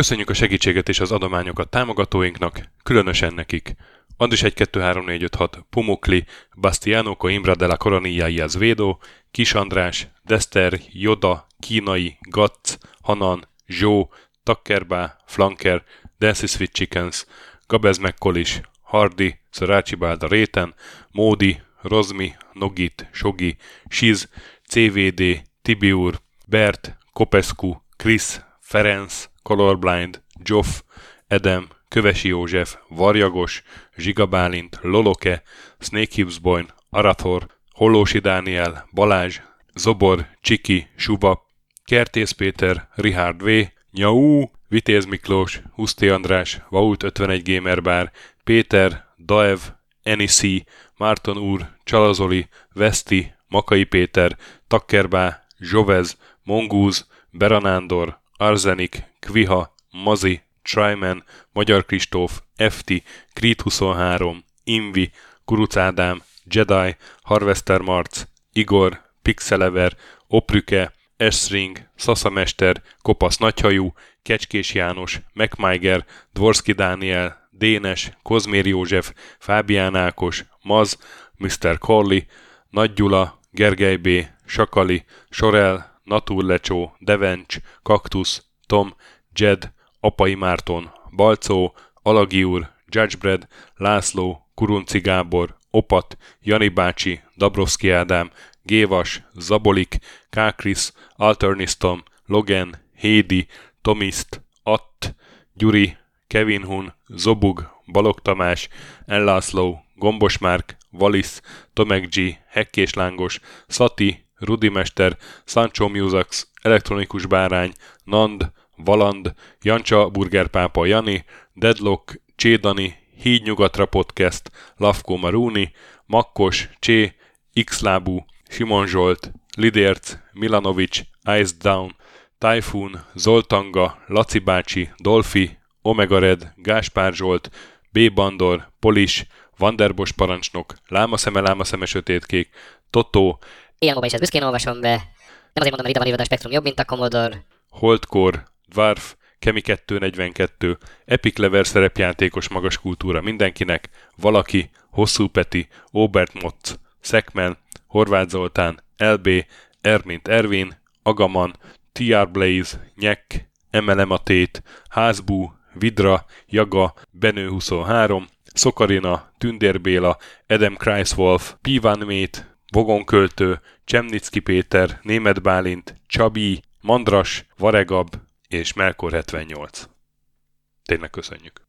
Köszönjük a segítséget és az adományokat támogatóinknak, különösen nekik. Andis 1 2 3 4 5 6 Pumukli, Bastiano Coimbra de la Coronilla Azvedo, Kis András, Dester, Joda, Kínai, Gatz, Hanan, Zsó, Takkerbá, Flanker, Dancy Sweet Chickens, Gabez Mekkolis, Hardy, Szarácsi Bálda Réten, Módi, Rozmi, Nogit, Sogi, Siz, CVD, Tibiur, Bert, Kopescu, Krisz, Ferenc, Colorblind, Joff, Edem, Kövesi József, Varjagos, Zsiga Bálint, Loloke, Snake Arathor, Hollósi Dániel, Balázs, Zobor, Csiki, Suba, Kertész Péter, Richard V, Nyau, Vitéz Miklós, Huszti András, Vaut 51 Gamer Bar, Péter, Daev, Enisi, Márton úr, Csalazoli, Veszti, Makai Péter, Takkerbá, Zsovez, Mongúz, Beranándor, Arzenik, Kviha, Mazi, Tryman, Magyar Kristóf, FT, Krit 23, Invi, Kuruc Ádám, Jedi, Harvester Marc, Igor, Pixelever, Oprüke, Esring, Szaszamester, Kopasz Nagyhajú, Kecskés János, MacMiger, Dvorski Dániel, Dénes, Kozmér József, Fábián Ákos, Maz, Mr. Corley, Nagy Gyula, Gergely B., Sakali, Sorel, Naturlecsó, Devencs, Kaktusz, Tom, Jed, Apai Márton, Balcó, Alagi úr, Judgebred, László, Kurunci Gábor, Opat, Jani bácsi, Dabrowski Ádám, Gévas, Zabolik, Kákris, Alternistom, Logan, Hédi, Tomiszt, Att, Gyuri, Kevin Hun, Zobug, Balog Tamás, Ellászló, Gombos Márk, Valisz, Tomek G, Hekkés Lángos, Szati, Rudimester, Sancho Musax, Elektronikus Bárány, Nand, Valand, Jancsa Burgerpápa Jani, Deadlock, Csédani, Híd Nyugatra Podcast, Lavko Maruni, Makkos, Csé, Xlábú, Simon Zsolt, Lidérc, Milanovic, Ice Down, Typhoon, Zoltanga, Laci bácsi, Dolfi, Omega Red, Gáspár Zsolt, B. Bandor, Polis, Vanderbos parancsnok, Lámaszeme, Lámaszeme sötétkék, Totó, Ilyen is ezt büszkén olvasom be. Nem azért mondom, mert ide van írva a Spektrum jobb, mint a Commodore. Holdcore, Dwarf, Kemi 242, Epic Lever szerepjátékos magas kultúra mindenkinek, Valaki, Hosszú Peti, Obert Motz, Szekmen, Horváth Zoltán, LB, Ermint Ervin, Agaman, TR Blaze, Nyek, MLM a Tét, Házbú, Vidra, Jaga, Benő 23, Szokarina, Tündér Béla, Adam Kreiswolf, Pivan Mét, Vogonköltő, Csemnicki Péter, Német Bálint, Csabi, Mandras, Varegab és Melkor 78. Tényleg köszönjük!